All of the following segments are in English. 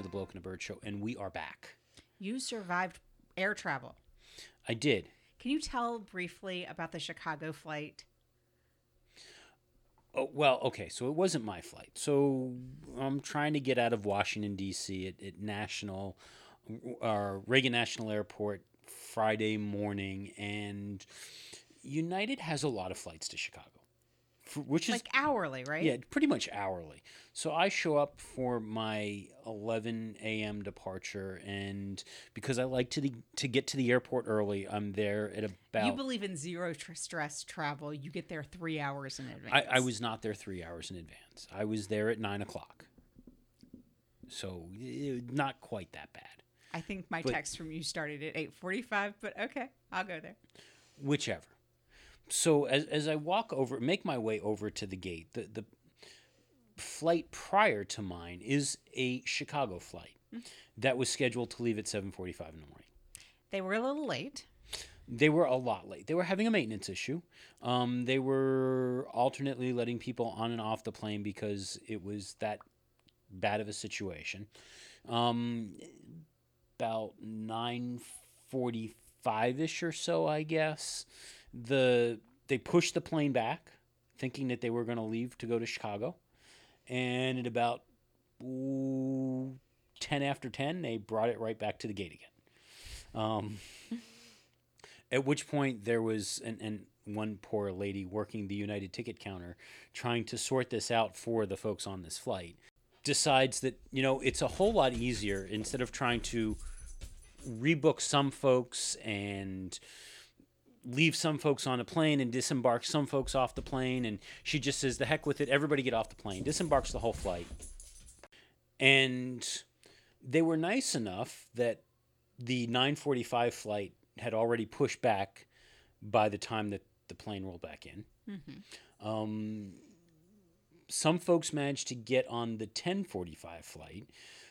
to the Bloke and a Bird Show, and we are back. You survived air travel. I did. Can you tell briefly about the Chicago flight? Oh, well, okay, so it wasn't my flight. So I'm trying to get out of Washington D.C. at, at National, uh, Reagan National Airport Friday morning, and United has a lot of flights to Chicago, which is Like hourly, right? yeah, pretty much hourly. So I show up for my 11 a.m. departure, and because I like to the, to get to the airport early, I'm there at about. You believe in zero tr- stress travel. You get there three hours in advance. I, I was not there three hours in advance. I was there at nine o'clock. So eh, not quite that bad. I think my but- text from you started at eight forty-five, but okay, I'll go there. whichever. So as, as I walk over, make my way over to the gate, the, the flight prior to mine is a Chicago flight that was scheduled to leave at 7:45 in the morning. They were a little late. They were a lot late. They were having a maintenance issue. Um, they were alternately letting people on and off the plane because it was that bad of a situation. Um, about nine forty-five ish or so, I guess. The they pushed the plane back, thinking that they were going to leave to go to Chicago, and at about ooh, ten after ten, they brought it right back to the gate again. Um, at which point there was an, and one poor lady working the United ticket counter trying to sort this out for the folks on this flight decides that you know it's a whole lot easier instead of trying to rebook some folks and leave some folks on a plane and disembark some folks off the plane and she just says the heck with it everybody get off the plane. Disembarks the whole flight. And they were nice enough that the 945 flight had already pushed back by the time that the plane rolled back in. Um, some folks managed to get on the 1045 flight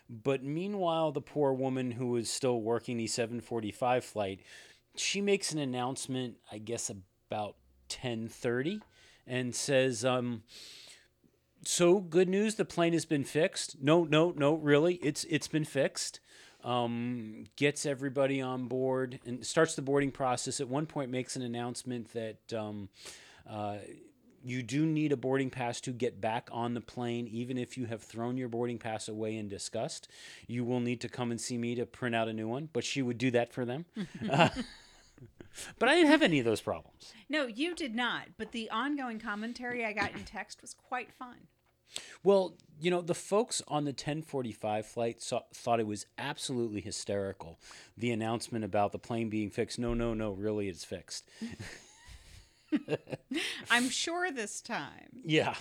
but meanwhile the poor woman who was still working the 745 flight she makes an announcement i guess about 1030 and says um, so good news the plane has been fixed. No no no really it's it's been fixed. Um, gets everybody on board and starts the boarding process. At one point makes an announcement that um, uh, you do need a boarding pass to get back on the plane even if you have thrown your boarding pass away in disgust you will need to come and see me to print out a new one but she would do that for them. Uh, but i didn't have any of those problems No, you did not. But the ongoing commentary I got in text was quite fun. Well, you know, the folks on the 1045 flight saw, thought it was absolutely hysterical. The announcement about the plane being fixed. No, no, no, really, it's fixed. I'm sure this time Yeah,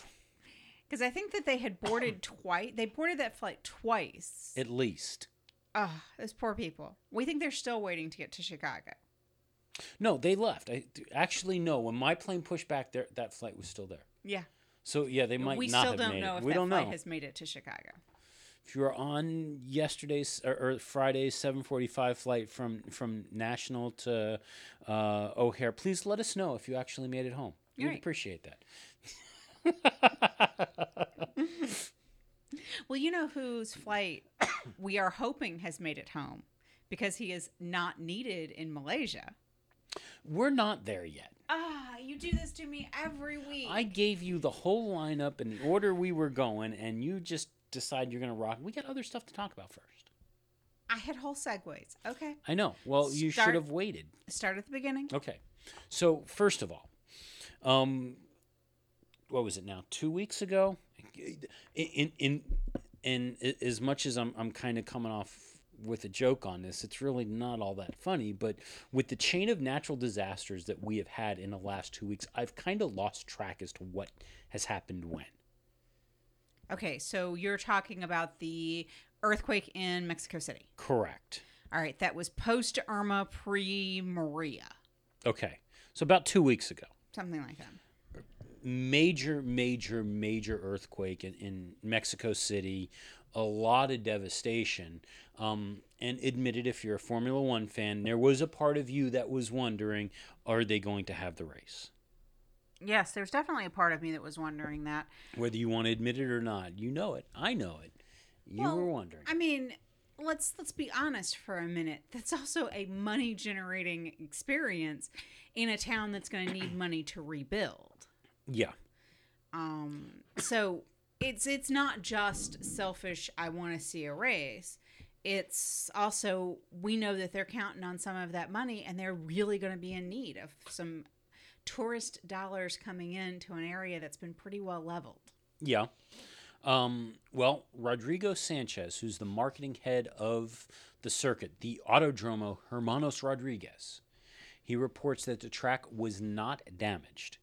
because I think that they had boarded twice. They boarded that flight twice. at least. Ah, those poor people. We think they're still waiting to get to Chicago. No, they left. I actually no. When my plane pushed back, there that flight was still there. Yeah, So yeah, they might we not still have don't made know it. if we that don't flight know. has made it to Chicago. If you were on yesterday's or, or Friday's 7:45 flight from from National to uh, O'Hare, please let us know if you actually made it home. We'd Right. appreciate that. Well, you know whose flight we are hoping has made it home because he is not needed in Malaysia. We're not there yet. Ah, you do this to me every week. I gave you the whole lineup and the order we were going, and you just decide you're going to rock. We got other stuff to talk about first. I had whole segues. Okay. I know. Well, you should have waited. Start at the beginning. Okay. So, first of all, um, what was it now? Two weeks ago? In, in, in, in as much as I'm, I'm kind of coming off with a joke on this, it's really not all that funny. But with the chain of natural disasters that we have had in the last two weeks, I've kind of lost track as to what has happened when. Okay, so you're talking about the earthquake in Mexico City. Correct. All right, that was post Irma, pre Maria, Okay. So about two weeks ago, something like that. major, major, major earthquake in, in Mexico City, a lot of devastation. Um, and admitted, if you're a Formula One fan, there was a part of you that was wondering, are they going to have the race? Yes, there's definitely a part of me that was wondering that. Whether you want to admit it or not, you know it. I know it. You Well, were wondering. I mean, let's let's be honest for a minute. That's also a money generating experience in a town that's going to need money to rebuild. yeah. Um, so it's it's not just selfish. I want to see a race. It's also we know that they're counting on some of that money, and they're really going to be in need of some tourist dollars coming into an area that's been pretty well leveled. Yeah. Um, well, Rodrigo Sanchez, who's the marketing head of the circuit, the Autodromo Hermanos Rodriguez, he reports that the track was not damaged.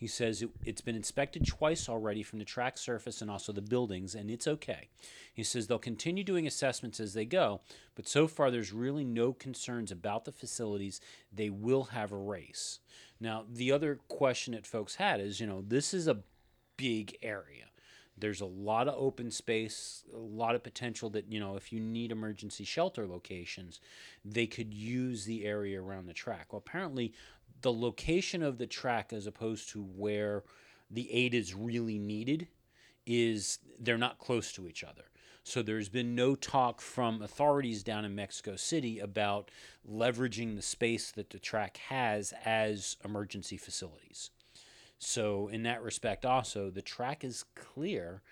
He says it, it's been inspected twice already from the track surface and also the buildings, and it's okay. He says they'll continue doing assessments as they go, but so far there's really no concerns about the facilities. They will have a race. Now, the other question that folks had is you know, this is a big area. There's a lot of open space, a lot of potential that, you know, if you need emergency shelter locations, they could use the area around the track. Well, apparently, the location of the track as opposed to where the aid is really needed is they're not close to each other. So there's been no talk from authorities down in Mexico City about leveraging the space that the track has as emergency facilities. So in that respect, also the track is clear,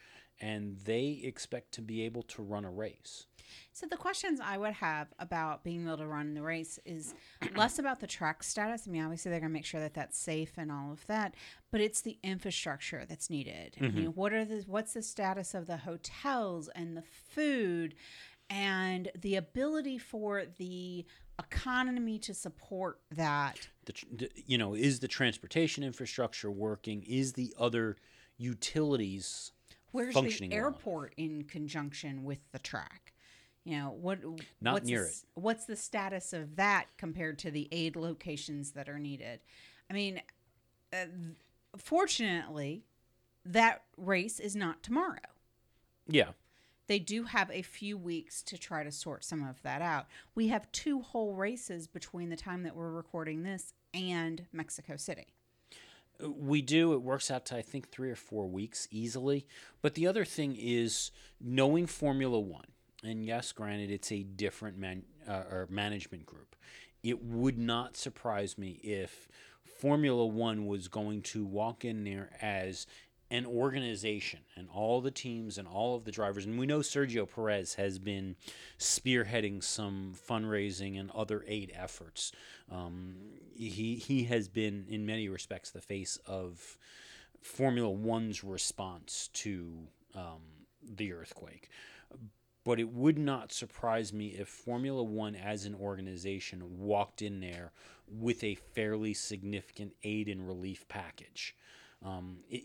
and they expect to be able to run a race. So the questions I would have about being able to run the race is less about the track status. I mean, obviously they're going to make sure that that's safe and all of that, but it's the infrastructure that's needed. You know, mm-hmm. what are the what's the status of the hotels and the food and the ability for the economy to support that? The, the you know is the transportation infrastructure working? Is the other utilities Where's functioning the well? airport in conjunction with the track? You know what? Not what's near the, s- What's the status of that compared to the aid locations that are needed? I mean, uh, fortunately, that race is not tomorrow. Yeah, They do have a few weeks to try to sort some of that out. We have two whole races between the time that we're recording this and Mexico City. We do. It works out to I think three or four weeks easily. But the other thing is knowing Formula One, and yes, granted, it's a different man uh, or management group. It would not surprise me if Formula One was going to walk in there as an organization and all the teams and all of the drivers. And we know Sergio Perez has been spearheading some fundraising and other aid efforts. Um, he he has been, in many respects, the face of Formula One's response to um, the earthquake. But it would not surprise me if Formula One, as an organization, walked in there with a fairly significant aid and relief package. Um, it,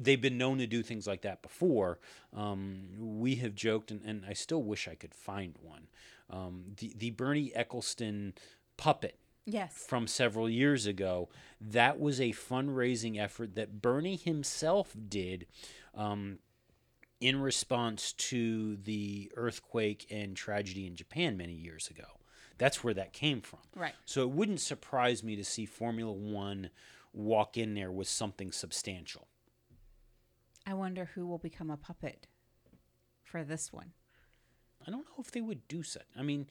they've been known to do things like that before. Um, we have joked, and, and I still wish I could find one. Um, the the Bernie Ecclestone puppet Yes. from several years ago. That was a fundraising effort that Bernie himself did um, in response to the earthquake and tragedy in Japan many years ago. That's where that came from. Right. So it wouldn't surprise me to see Formula One walk in there with something substantial. I wonder who will become a puppet for this one. I don't know if they would do so. I mean,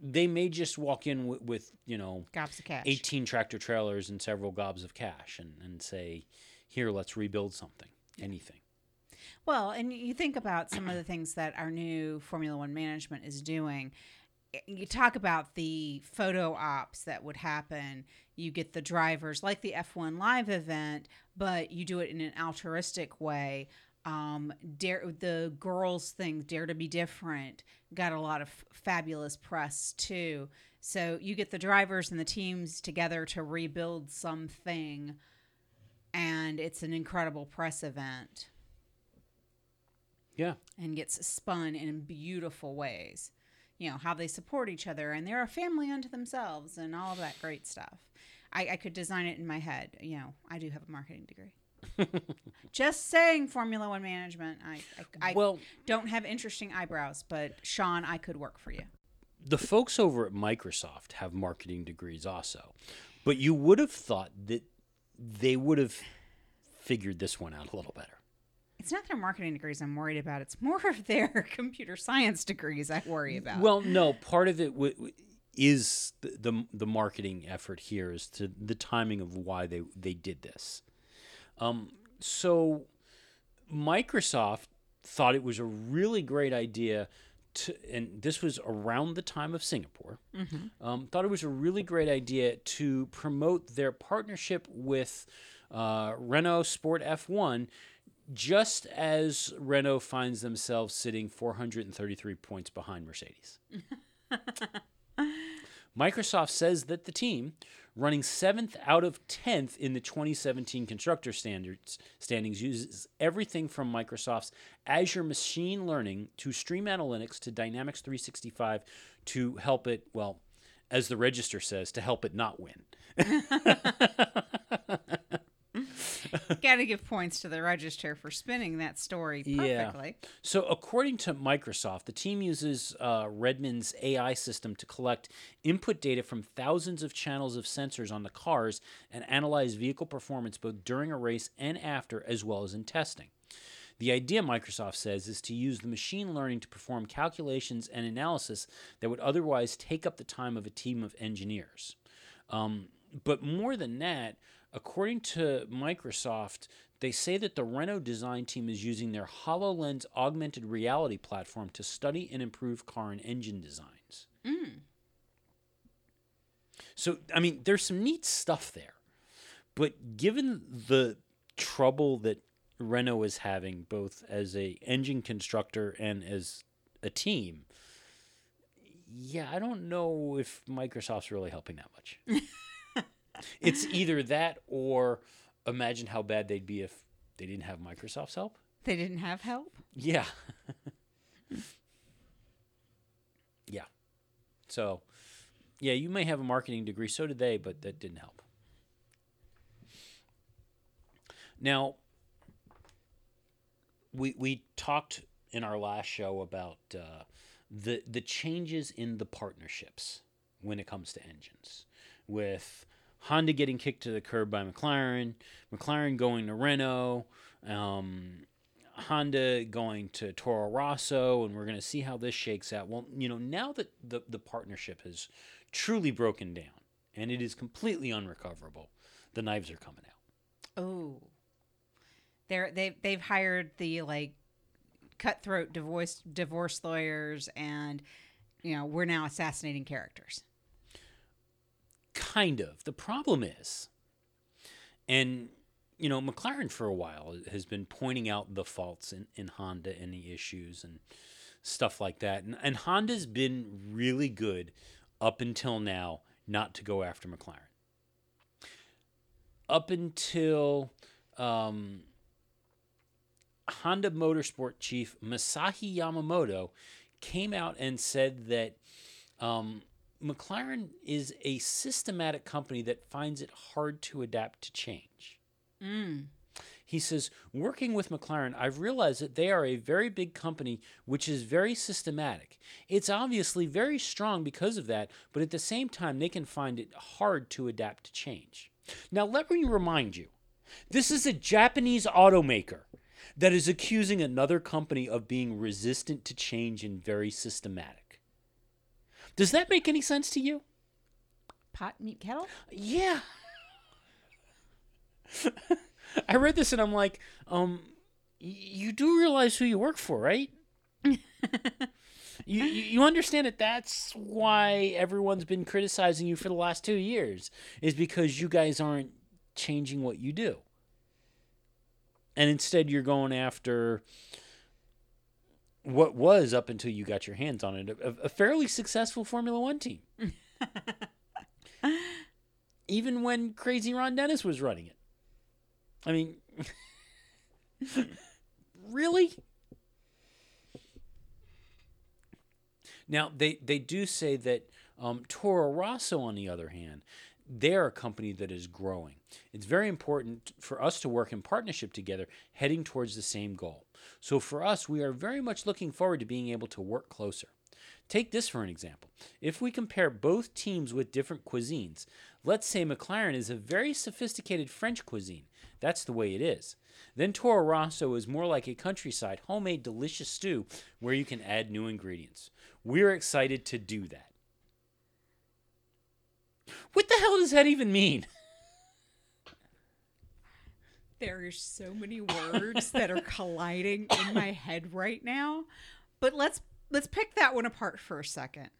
they may just walk in with, with you know, Gobs of cash. 18 tractor trailers and several gobs of cash and, and say, here, let's rebuild something, anything. Well, and you think about some of the things that our new Formula One management is doing. You talk about the photo ops that would happen. You get the drivers like the F1 live event, but you do it in an altruistic way. Um, dare the girls thing, Dare to Be Different, got a lot of fabulous press too. So you get the drivers and the teams together to rebuild something, and it's an incredible press event Yeah. and gets spun in beautiful ways. You know, how they support each other and they're a family unto themselves and all of that great stuff. I, I could design it in my head. You know, I do have a marketing degree. Just saying, Formula One management. I, I, I Well, don't have interesting eyebrows, but Sean, I could work for you. the folks over at Microsoft have marketing degrees also, but you would have thought that they would have figured this one out a little better. It's not their marketing degrees I'm worried about. It's more of their computer science degrees I worry about. Well, no, part of it w- w- is the, the the marketing effort here is to the timing of why they they did this. Um, so Microsoft thought it was a really great idea to, and this was around the time of Singapore. Um, thought it was a really great idea to promote their partnership with uh, Renault Sport F1 just as Renault finds themselves sitting 433 points behind Mercedes. Microsoft says that the team, running seventh out of 10th in the 2017 constructor standards standings, uses everything from Microsoft's Azure Machine Learning to Stream Analytics to Dynamics 365 to help it, well, as the register says, to help it not win. Got to give points to the register for spinning that story perfectly. Yeah. So, according to Microsoft, the team uses uh, Redmond's AI system to collect input data from thousands of channels of sensors on the cars and analyze vehicle performance both during a race and after, as well as in testing. The idea, Microsoft says, is to use the machine learning to perform calculations and analysis that would otherwise take up the time of a team of engineers. Um, but more than that, according to Microsoft, they say that the Renault design team is using their HoloLens augmented reality platform to study and improve car and engine designs. Mm. So, I mean, there's some neat stuff there. But given the trouble that Renault is having, both as a engine constructor and as a team, yeah, I don't know if Microsoft's really helping that much. it's either that or imagine how bad they'd be if they didn't have Microsoft's help. They didn't have help. Yeah. yeah. So, yeah, you may have a marketing degree. So did they, but that didn't help. Now, we we talked in our last show about uh, the the changes in the partnerships when it comes to engines, with Honda getting kicked to the curb by McLaren, McLaren going to Renault, um, Honda going to Toro Rosso, and we're going to see how this shakes out. Well, you know, now that the the partnership has truly broken down and it is completely unrecoverable, the knives are coming out. Oh, they're they they've hired the like cutthroat divorce divorce lawyers, and you know we're now assassinating characters. Kind of. The problem is, and you know, McLaren for a while has been pointing out the faults in, in Honda and the issues and stuff like that. And, and Honda's been really good up until now not to go after McLaren. Up until um, Honda Motorsport chief Masashi Yamamoto came out and said that um, McLaren is a systematic company that finds it hard to adapt to change. Mm. He says, working with McLaren, I've realized that they are a very big company which is very systematic. It's obviously very strong because of that, but at the same time, they can find it hard to adapt to change. Now, let me remind you this is a Japanese automaker that is accusing another company of being resistant to change and very systematic. Does that make any sense to you? Pot meet kettle. Yeah. I read this and I'm like, um, y- you do realize who you work for, right? you, you you understand that that's why everyone's been criticizing you for the last two years is because you guys aren't changing what you do, and instead you're going after what was up until you got your hands on it a, a fairly successful Formula One team. Even when Crazy Ron Dennis was running it. I mean, really? Now they they do say that um, Toro Rosso, on the other hand, they're a company that is growing. It's very important for us to work in partnership together, heading towards the same goal. So for us, we are very much looking forward to being able to work closer. Take this for an example. If we compare both teams with different cuisines, Let's say McLaren is a very sophisticated French cuisine. That's the way it is. Then Toro Rosso is more like a countryside, homemade, delicious stew where you can add new ingredients. We're excited to do that. What the hell does that even mean? There are so many words that are colliding in my head right now. But let's let's pick that one apart for a second.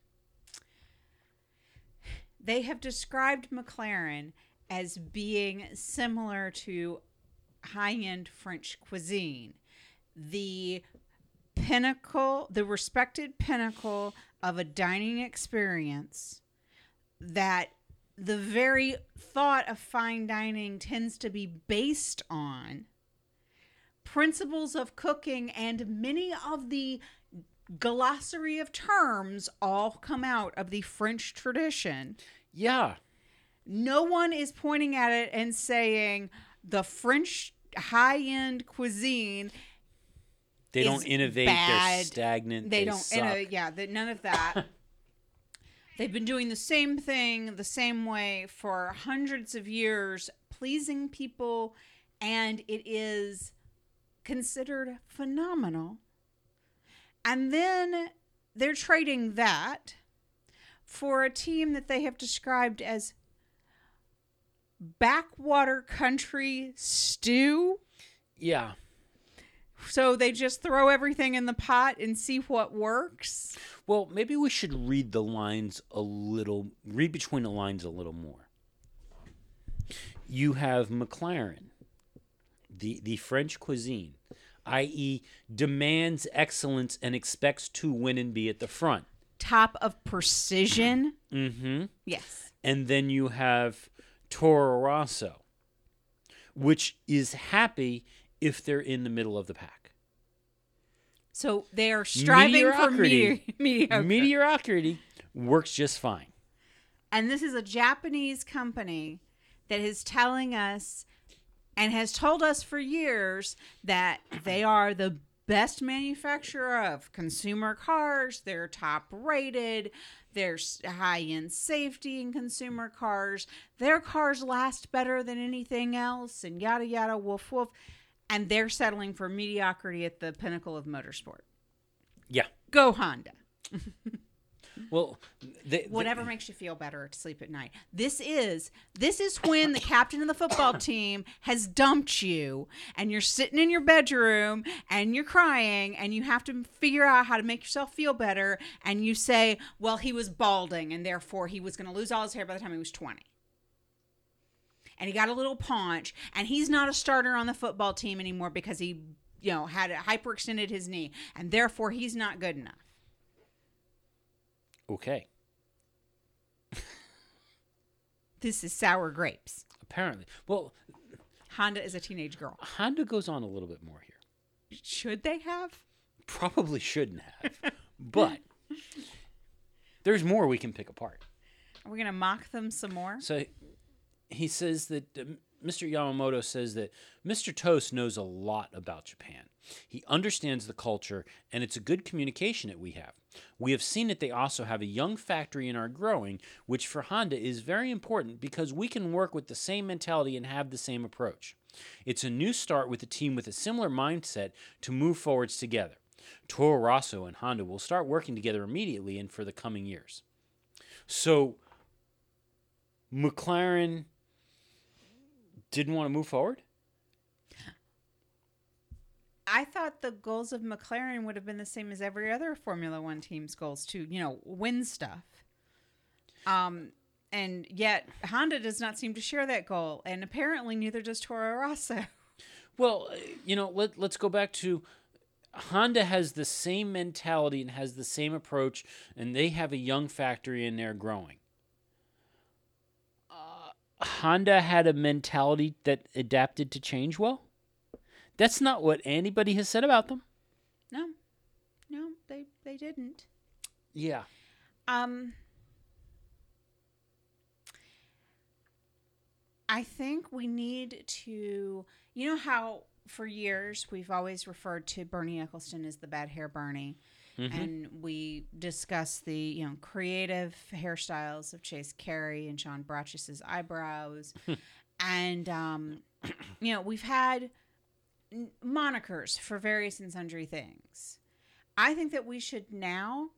They have described McLaren as being similar to high-end French cuisine. The pinnacle, the respected pinnacle of a dining experience that the very thought of fine dining tends to be based on principles of cooking and many of the glossary of terms all come out of the French tradition. Yeah. No one is pointing at it and saying the French high end cuisine. They don't innovate, they're bad. stagnant. They, They, don't, suck. yeah, that none of that. They've been doing the same thing the same way for hundreds of years, pleasing people, and it is considered phenomenal. And then they're trading that for a team that they have described as backwater country stew. yeah. So they just throw everything in the pot and see what works. Well, maybe we should read the lines a little, read between the lines a little more. You have McLaren, the, the French cuisine, i.e., demands excellence and expects to win and be at the front. Top of precision. Mm-hmm. Yes. And then you have Toro Rosso, which is happy if they're in the middle of the pack. So they are striving for Mediocrity. medi- mediocre. Mediocrity works just fine. and this is a Japanese company that is telling us and has told us for years that they are the best manufacturer of consumer cars. They're top rated. There's high end safety in consumer cars. Their cars last better than anything else, and yada yada, woof woof. And they're settling for mediocrity at the pinnacle of motorsport. Yeah. Go Honda. Well, they, whatever makes you feel better to sleep at night. This is this is when the captain of the football team has dumped you and you're sitting in your bedroom and you're crying and you have to figure out how to make yourself feel better and you say, "Well, he was balding and therefore he was going to lose all his hair by the time he was 20." And he got a little paunch and he's not a starter on the football team anymore because he, you know, had hyperextended his knee and therefore he's not good enough. okay. This is sour grapes. Apparently. Well, Honda is a teenage girl. Honda goes on a little bit more here. Should they have? Probably shouldn't have. but there's more we can pick apart. Are we going to mock them some more? So he says that uh, Mr. Yamamoto says that Mr. Tost knows a lot about Japan. He understands the culture, and it's a good communication that we have. We have seen that they also have a young factory and are growing, which for Honda is very important because we can work with the same mentality and have the same approach. It's a new start with a team with a similar mindset to move forwards together. Toro Rosso and Honda will start working together immediately and for the coming years. So, McLaren didn't want to move forward? I thought the goals of McLaren would have been the same as every other Formula One team's goals to, you know, win stuff. Um, and yet Honda does not seem to share that goal, and apparently neither does Toro Rosso. Well, uh, you know, let, let's go back to Honda has the same mentality and has the same approach, and they have a young factory and they're growing. Honda had a mentality that adapted to change well. That's not what anybody has said about them. No, no, they they didn't. Yeah. Um, I think we need to, you know, how for years we've always referred to Bernie Ecclestone as the bad hair Bernie. And we discussed the you know creative hairstyles of Chase Carey and Sean Bratches's eyebrows, and um, you know we've had monikers for various and sundry things. I think that we should now,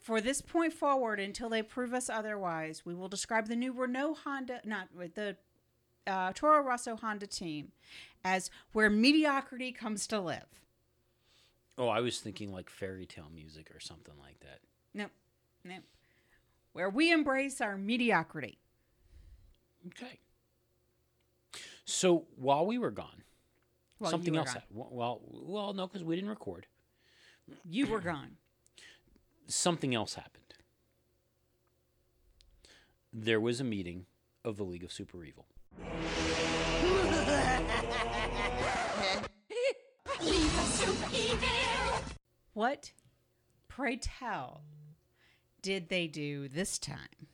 for this point forward, until they prove us otherwise, we will describe the new Renault Honda, not the uh, Toro Rosso Honda team, as where mediocrity comes to live. Oh, I was thinking like fairy tale music or something like that. Nope, nope. Where we embrace our mediocrity. Okay. So while we were gone, Well, something were else. gone. hap- Well, well, no, because we didn't record. You were gone. Something else happened. There was a meeting of the League of Super Evil. What, pray tell, did they do this time?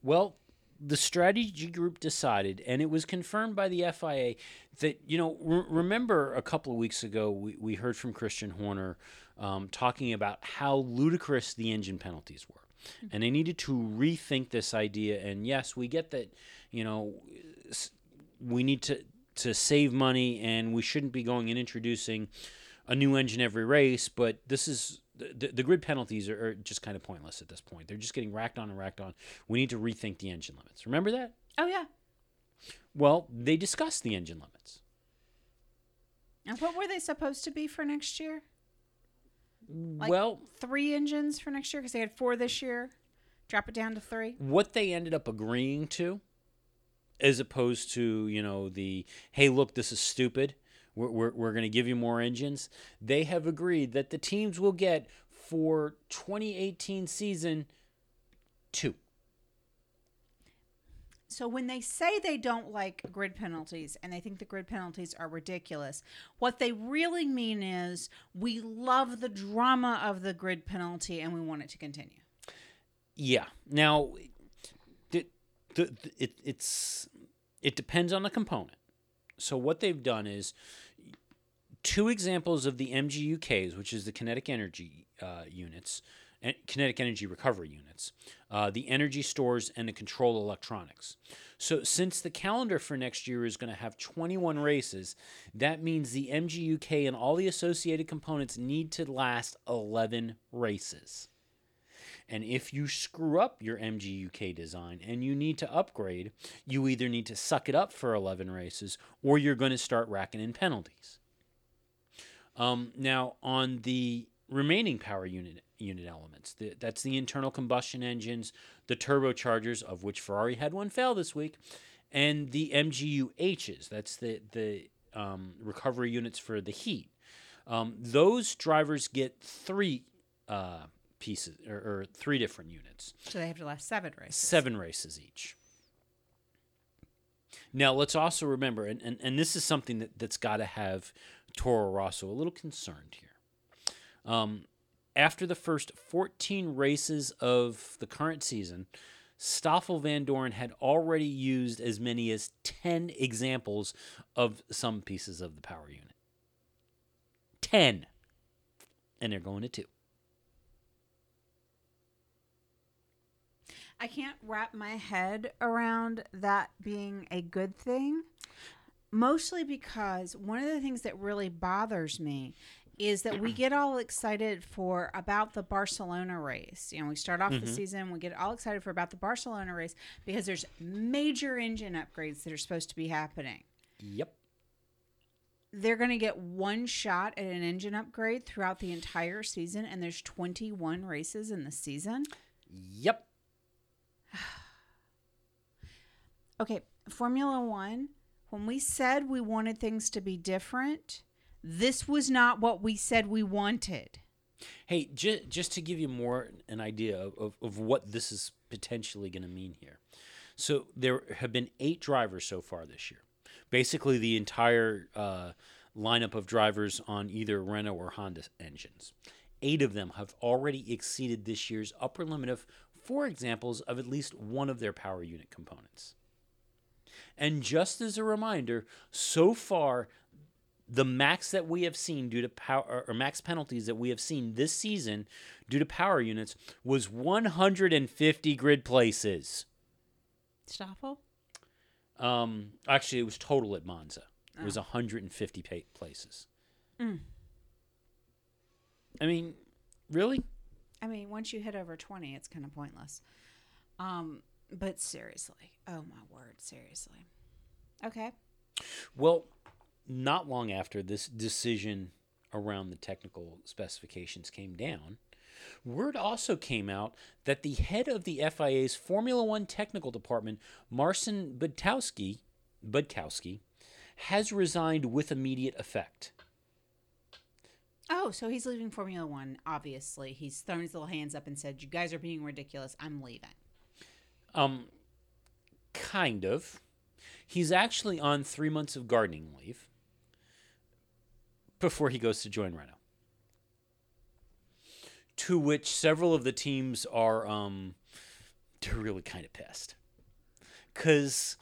Well, the strategy group decided, and it was confirmed by the FIA, that, you know, re- remember a couple of weeks ago, we, we heard from Christian Horner um, talking about how ludicrous the engine penalties were. And they needed to rethink this idea. And yes, we get that, you know, we need to, to save money and we shouldn't be going and introducing a new engine every race, but this is the, the grid penalties are, are just kind of pointless at this point. They're just getting racked on and racked on. We need to rethink the engine limits. Remember that? Oh, yeah. Well, they discussed the engine limits. And what were they supposed to be for next year? Like well, three engines for next year because they had four this year. Drop it down to three. what they ended up agreeing to, as opposed to, you know, the, hey, look, this is stupid. We're, we're, we're going to give you more engines. They have agreed that the teams will get for 2018 season two. So when they say they don't like grid penalties and they think the grid penalties are ridiculous, what they really mean is we love the drama of the grid penalty and we want it to continue. Yeah. Now, the, the- it, it's it depends on the component. So what they've done is two examples of the MGUKs, which is the kinetic energy uh, units, and kinetic energy recovery units, uh, the energy stores, and the control electronics. So since the calendar for next year is going to have 21 races, that means the MGUK and all the associated components need to last 11 races. And if you screw up your MGUK design and you need to upgrade, you either need to suck it up for 11 races or you're going to start racking in penalties. Um, now, on the remaining power unit unit elements, the, that's the internal combustion engines, the turbochargers, of which Ferrari had one fail this week, and the MGUHs, that's the, the um, recovery units for the heat. Um, those drivers get three uh, pieces or, or three different units, So they have to last seven races. seven races each. Now, let's also remember, and, and, and this is something that, that's got to have Toro Rosso a little concerned here. Um, after the first 14 races of the current season, Stoffel Vandoorne had already used as many as 10 examples of some pieces of the power unit. 10. And they're going to two. I can't wrap my head around that being a good thing. Mostly because one of the things that really bothers me is that we get all excited for about the Barcelona race. You know, we start off the mm-hmm. season, we get all excited for about the Barcelona race because there's major engine upgrades that are supposed to be happening. Yep. They're going to get one shot at an engine upgrade throughout the entire season and there's 21 races in the season. Yep. Okay, Formula One, when we said we wanted things to be different, this was not what we said we wanted. Hey, j- just to give you more an idea of, of, of what this is potentially going to mean here. So there have been eight drivers so far this year. Basically, the entire uh, lineup of drivers on either Renault or Honda engines. Eight of them have already exceeded this year's upper limit of four examples of at least one of their power unit components. And just as a reminder, so far, the max that we have seen due to power or max penalties that we have seen this season due to power units was 150 grid places. Stoffel? Um, actually, it was total at Monza. It was 150 places. Mm. I mean, really? I mean, once you hit over 20, it's kind of pointless. Um, but seriously. Oh my word, seriously. Okay. Well, not long after this decision around the technical specifications came down, word also came out that the head of the FIA's Formula One technical department, Marcin Budkowski, Budkowski, has resigned with immediate effect. Oh, so he's leaving Formula One, obviously. He's thrown his little hands up and said, You guys are being ridiculous. I'm leaving. Um, kind of. He's actually on three months of gardening leave before he goes to join Renault. To which several of the teams are um, they're really kind of pissed. Because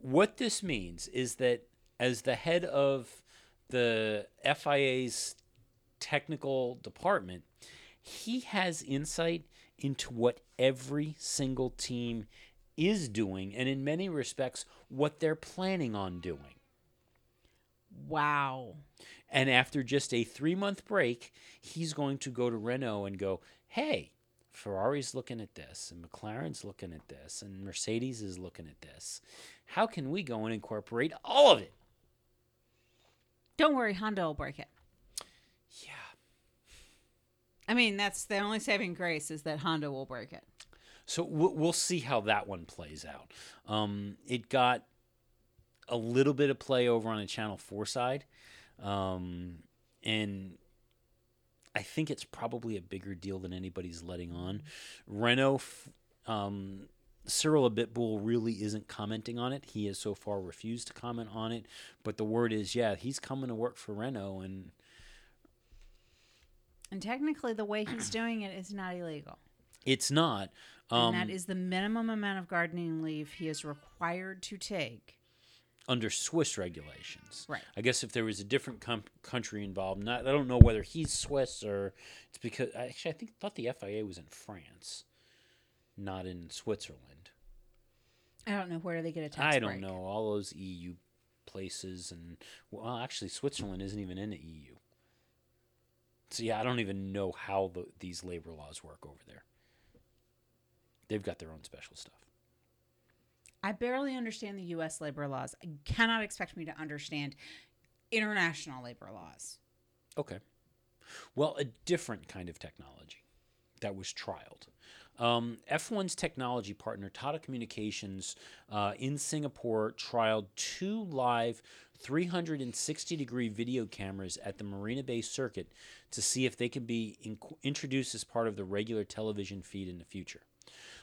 what this means is that as the head of the FIA's technical department, he has insight into what every single team is doing, and in many respects, what they're planning on doing. Wow. And after just a three month break, he's going to go to Renault and go, hey, Ferrari's looking at this, and McLaren's looking at this, and Mercedes is looking at this. How can we go and incorporate all of it? Don't worry, Honda will break it. Yeah. I mean, that's the only saving grace is that Honda will break it. So we'll, see how that one plays out. Um, it got a little bit of play over on the Channel 4 side. Um, and I think it's probably a bigger deal than anybody's letting on. Renault, um, Cyril Abiteboul really isn't commenting on it. He has so far refused to comment on it. But the word is, yeah, he's coming to work for Renault, and And technically, the way he's doing it is not illegal. it's not. Um, and that is the minimum amount of gardening leave he is required to take. under Swiss regulations. Right. I guess if there was a different com- country involved, not I don't know whether he's Swiss or it's because actually I think thought the FIA was in France, not in Switzerland. I don't know where do they get a tax I don't break. know all those EU places and well actually Switzerland isn't even in the EU. So yeah, I don't even know how the, these labor laws work over there. They've got their own special stuff. I barely understand the U.S. labor laws. I cannot expect me to understand international labor laws. Okay. Well, a different kind of technology that was trialed. Um, F1's technology partner, Tata Communications, uh, in Singapore, trialed two live 360 degree video cameras at the Marina Bay Circuit to see if they could be in- introduced as part of the regular television feed in the future.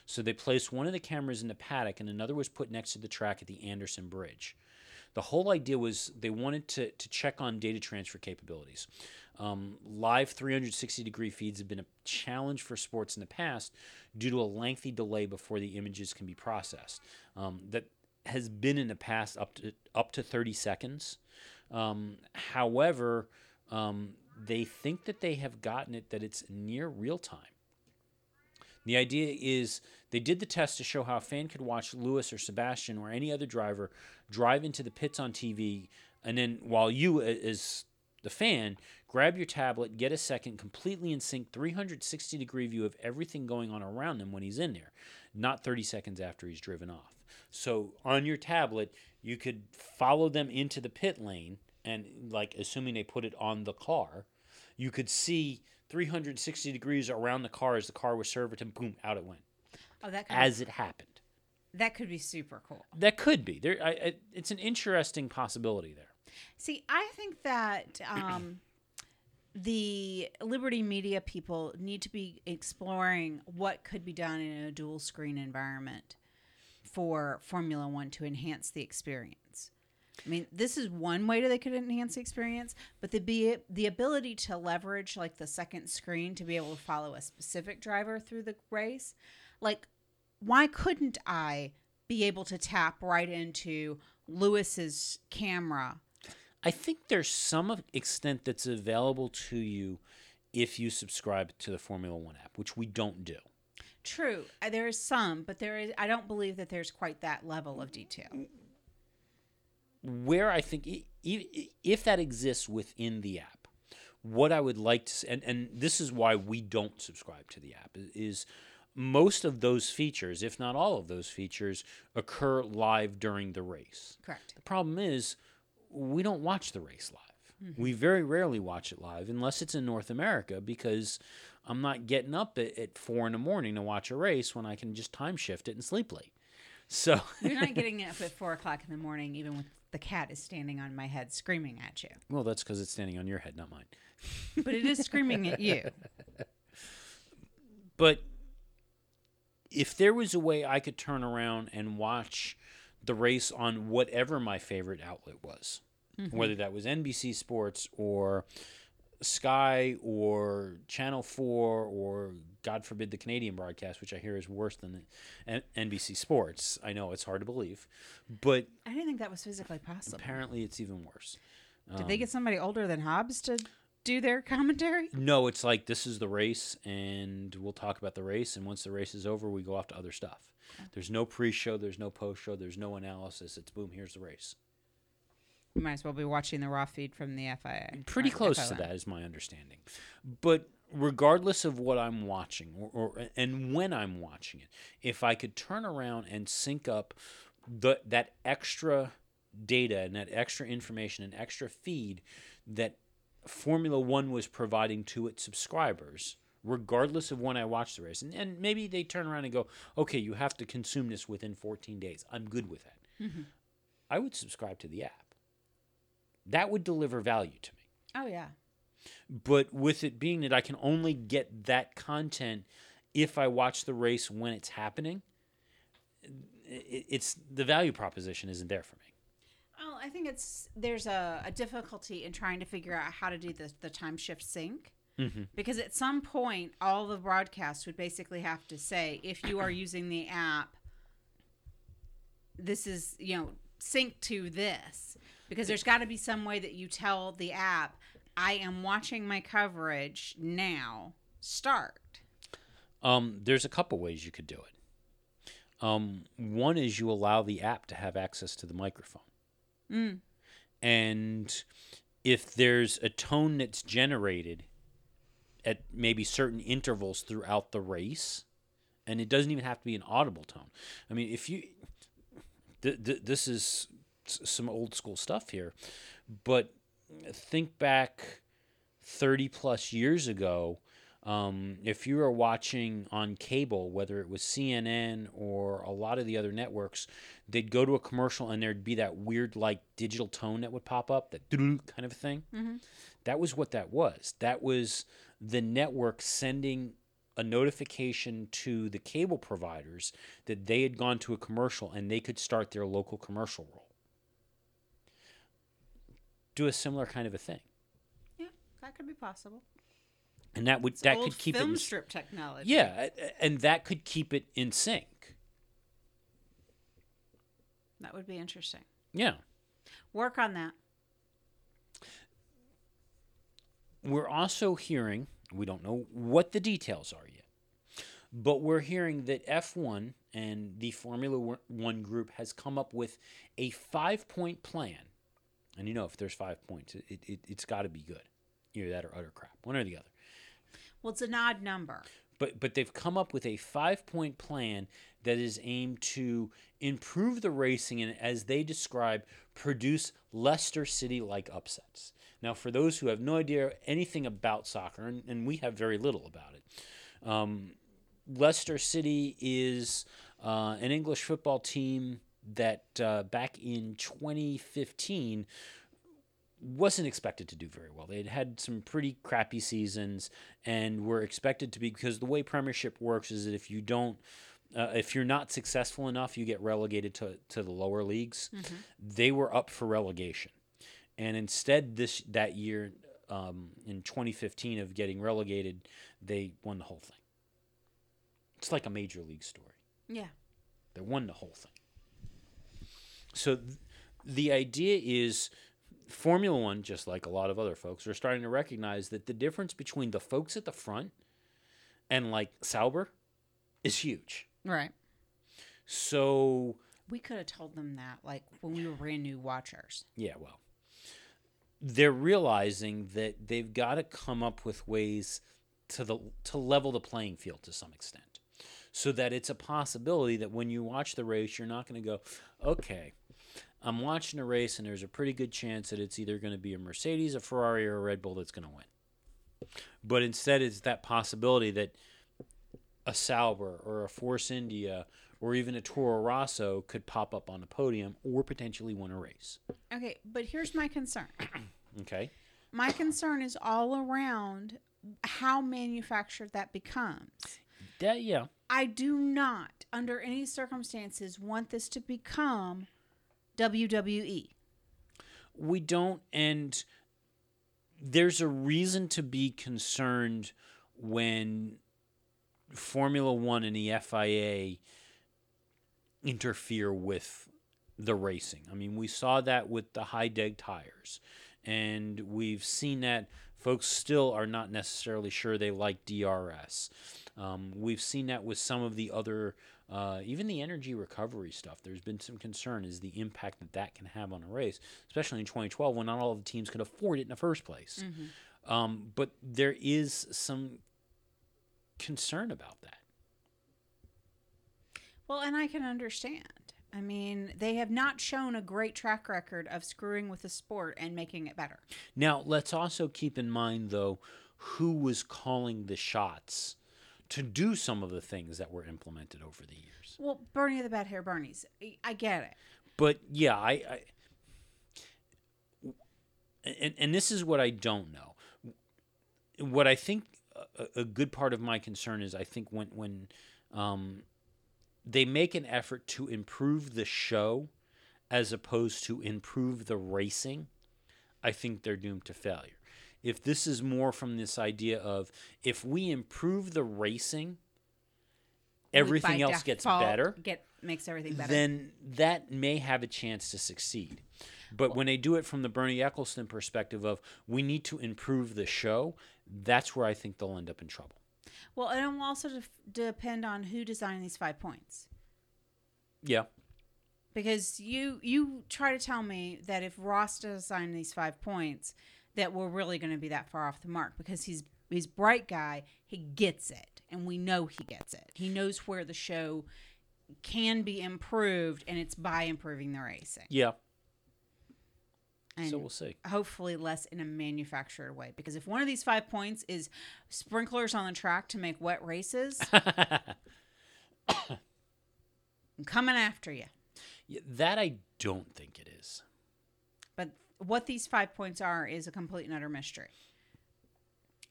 So they placed one of the cameras in the paddock and another was put next to the track at the Anderson Bridge. The whole idea was they wanted to, to check on data transfer capabilities. Um, live 360 degree feeds have been a challenge for sports in the past due to a lengthy delay before the images can be processed. Um, that has been in the past up to up to 30 seconds. Um, however, um, they think that they have gotten it that it's near real time. The idea is they did the test to show how a fan could watch Lewis or Sebastian or any other driver drive into the pits on TV, and then while you, as the fan, grab your tablet, get a second, completely in sync, 360 degree view of everything going on around him when he's in there, not 30 seconds after he's driven off. So on your tablet, you could follow them into the pit lane, and like assuming they put it on the car, you could see 360 degrees around the car as the car was served, and boom, out it went Oh, that could as it happened. that could be super cool. That could be there. I, I, it's an interesting possibility there. See, I think that um, the Liberty Media people need to be exploring what could be done in a dual screen environment for Formula One to enhance the experience. I mean, this is one way that they could enhance the experience, but the be the ability to leverage like the second screen to be able to follow a specific driver through the race, like why couldn't I be able to tap right into Lewis's camera I think there's some extent that's available to you if you subscribe to the Formula One app, which we don't do. True, uh, there is some, but there is. I don't believe that there's quite that level of detail. Where I think if that exists within the app, what I would like to and and this is why we don't subscribe to the app is most of those features, if not all of those features, occur live during the race. Correct. The problem is we don't watch the race live. We very rarely watch it live unless it's in North America because I'm not getting up at, at four in the morning to watch a race when I can just time shift it and sleep late. So You're not getting up at four o'clock in the morning, even when the cat is standing on my head screaming at you. well, that's because it's standing on your head, not mine. But it is screaming at you. But if there was a way I could turn around and watch the race on whatever my favorite outlet was, mm-hmm. whether that was NBC Sports or Sky or Channel 4 or God forbid the Canadian broadcast, which I hear is worse than N- NBC Sports. I know it's hard to believe, but I didn't think that was physically possible. apparently it's even worse. Did they um, get somebody older than Hobbs to do their commentary? No, it's like this is the race, and we'll talk about the race. And once the race is over, we go off to other stuff. There's no pre-show, there's no post-show, there's no analysis. It's boom, here's the race. We might as well be watching the raw feed from the FIA. Pretty close to that, is my understanding. But regardless of what I'm watching, or, or and when I'm watching it, if I could turn around and sync up the that extra data and that extra information and extra feed that Formula One was providing to its subscribers, regardless of when I watch the race. And, and maybe they turn around and go, okay, you have to consume this within 14 days. I'm good with that. Mm-hmm. I would subscribe to the app. That would deliver value to me. Oh yeah. But with it being that I can only get that content if I watch the race when it's happening, it's the value proposition isn't there for me. Well, I think it's there's a, a difficulty in trying to figure out how to do the the time shift sync. Mm-hmm. Because at some point, all the broadcasts would basically have to say, if you are using the app, this is, you know, sync to this. Because there's got to be some way that you tell the app, I am watching my coverage now, start. Um, there's a couple ways you could do it. Um, one is you allow the app to have access to the microphone. Mm. And if there's a tone that's generated at maybe certain intervals throughout the race, and it doesn't even have to be an audible tone. I mean, if you, th- th- this is some old school stuff here, but think back 30 plus years ago. Um, if you were watching on cable, whether it was CNN or a lot of the other networks, they'd go to a commercial and there'd be that weird, like digital tone that would pop up, that kind of thing. That was what that was. That was the network sending a notification to the cable providers that they had gone to a commercial and they could start their local commercial roll. Do a similar kind of a thing. Yeah, that could be possible. And that would It's that could keep it film in, strip technology. Yeah, and that could keep it in sync. That would be interesting. Yeah. Work on that. We're also hearing, we don't know what the details are yet, but we're hearing that F1 and the Formula One group has come up with a five point plan. And you know, if there's five points, it, it, it's got to be good. Either that or utter crap, one or the other. Well, it's an odd number. But, but they've come up with a five point plan that is aimed to improve the racing and, as they describe, produce Leicester City like upsets. Now, for those who have no idea anything about soccer, and, and we have very little about it, um, Leicester City is uh, an English football team that uh, back in 2015 wasn't expected to do very well. They had had some pretty crappy seasons and were expected to be because the way Premiership works is that if you don't, uh, if you're not successful enough, you get relegated to, to the lower leagues. They were up for relegation, and instead this that year um, in 2015 of getting relegated, they won the whole thing. It's like a major league story. Yeah. They won the whole thing. So th- the idea is Formula One, just like a lot of other folks, are starting to recognize that the difference between the folks at the front and like Sauber is huge. Right. So We could have told them that, like when we were brand new watchers. Yeah, well, they're realizing that they've got to come up with ways to the to level the playing field to some extent, so that it's a possibility that when you watch the race, you're not going to go, okay, I'm watching a race and there's a pretty good chance that it's either going to be a Mercedes, a Ferrari, or a Red Bull that's going to win. But instead, it's that possibility that a Sauber or a Force India or even a Toro Rosso could pop up on the podium or potentially win a race. Okay, but here's my concern. Okay. My concern is all around how manufactured that becomes. That yeah. I do not, under any circumstances, want this to become. WWE. We don't and there's a reason to be concerned when Formula 1 and the FIA interfere with the racing. I mean, we saw that with the high deg tires, and we've seen that folks still are not necessarily sure they like DRS. Um, we've seen that with some of the other, uh, even the energy recovery stuff. There's been some concern is the impact that that can have on a race, especially in 2012 when not all of the teams could afford it in the first place. Um, but there is some concern about that. Well, and I can understand. I mean, they have not shown a great track record of screwing with the sport and making it better. Now, let's also keep in mind, though, who was calling the shots to do some of the things that were implemented over the years. Well, Bernie of the Bad Hair Bernie's. I- I get it. But yeah, I, I and, and this is what I don't know. What I think a, a good part of my concern is I think when when um, they make an effort to improve the show as opposed to improve the racing, I think they're doomed to failure. If this is more from this idea of if we improve the racing, everything else gets better Get makes everything better. then that may have a chance to succeed. But when they do it from the Bernie Ecclestone perspective of we need to improve the show, that's where I think they'll end up in trouble. well, and it will also def- depend on who designed these five points. Yeah. Because you you try to tell me that if Ross designed these five points, that we're really going to be that far off the mark because he's he's bright guy. He gets it, and we know he gets it. He knows where the show can be improved, and it's by improving the racing. Yeah. And so we'll see. hopefully less in a manufactured way. Because if one of these five points is sprinklers on the track to make wet races, I'm coming after you. Yeah, that I don't think it is. What these five points are is a complete and utter mystery.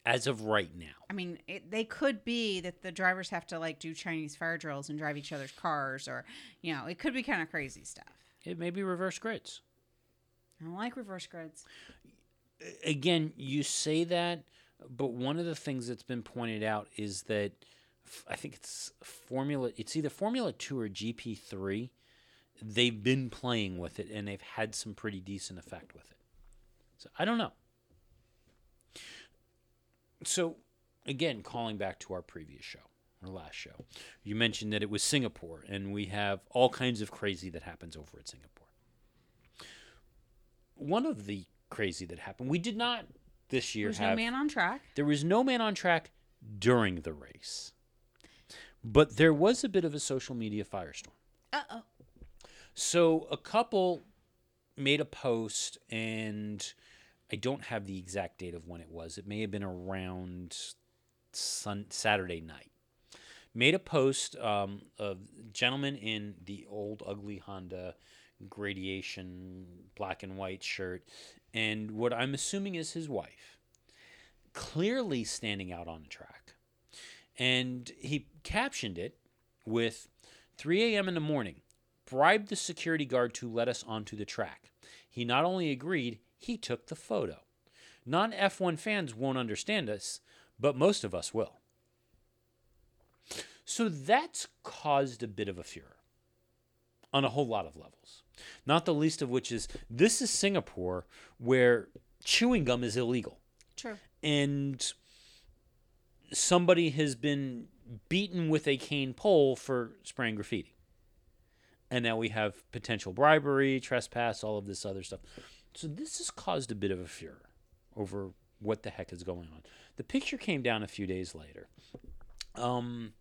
As of right now. I mean, it, they could be that the drivers have to like do Chinese fire drills and drive each other's cars, or you know, it could be kind of crazy stuff. It may be reverse grids. I don't like reverse grids. Again, you say that, but one of the things that's been pointed out is that I think it's Formula it's either Formula 2 or GP3 they've been playing with it and they've had some pretty decent effect with it. So I don't know. So again, calling back to our previous show, our last show, you mentioned that it was Singapore and we have all kinds of crazy that happens over at Singapore. One of the crazy that happened, we did not this year There's have no man on track. there was no man on track during the race. But there was a bit of a social media firestorm. Uh oh. So a couple made a post, and I don't have the exact date of when it was. It may have been around sun, Saturday night. Made a post um, of gentleman in the old ugly Honda gradation black and white shirt, and what I'm assuming is his wife, clearly standing out on the track. And he captioned it with 3 a.m. in the morning bribed the security guard to let us onto the track. He not only agreed, he took the photo. Non F1 fans won't understand us, but most of us will. So that's caused a bit of a furor on a whole lot of levels. Not the least of which is this is Singapore where chewing gum is illegal. True. And somebody has been beaten with a cane pole for spraying graffiti. And now we have potential bribery, trespass, all of this other stuff. So this has caused a bit of a furor over what the heck is going on. The picture came down a few days later. Um,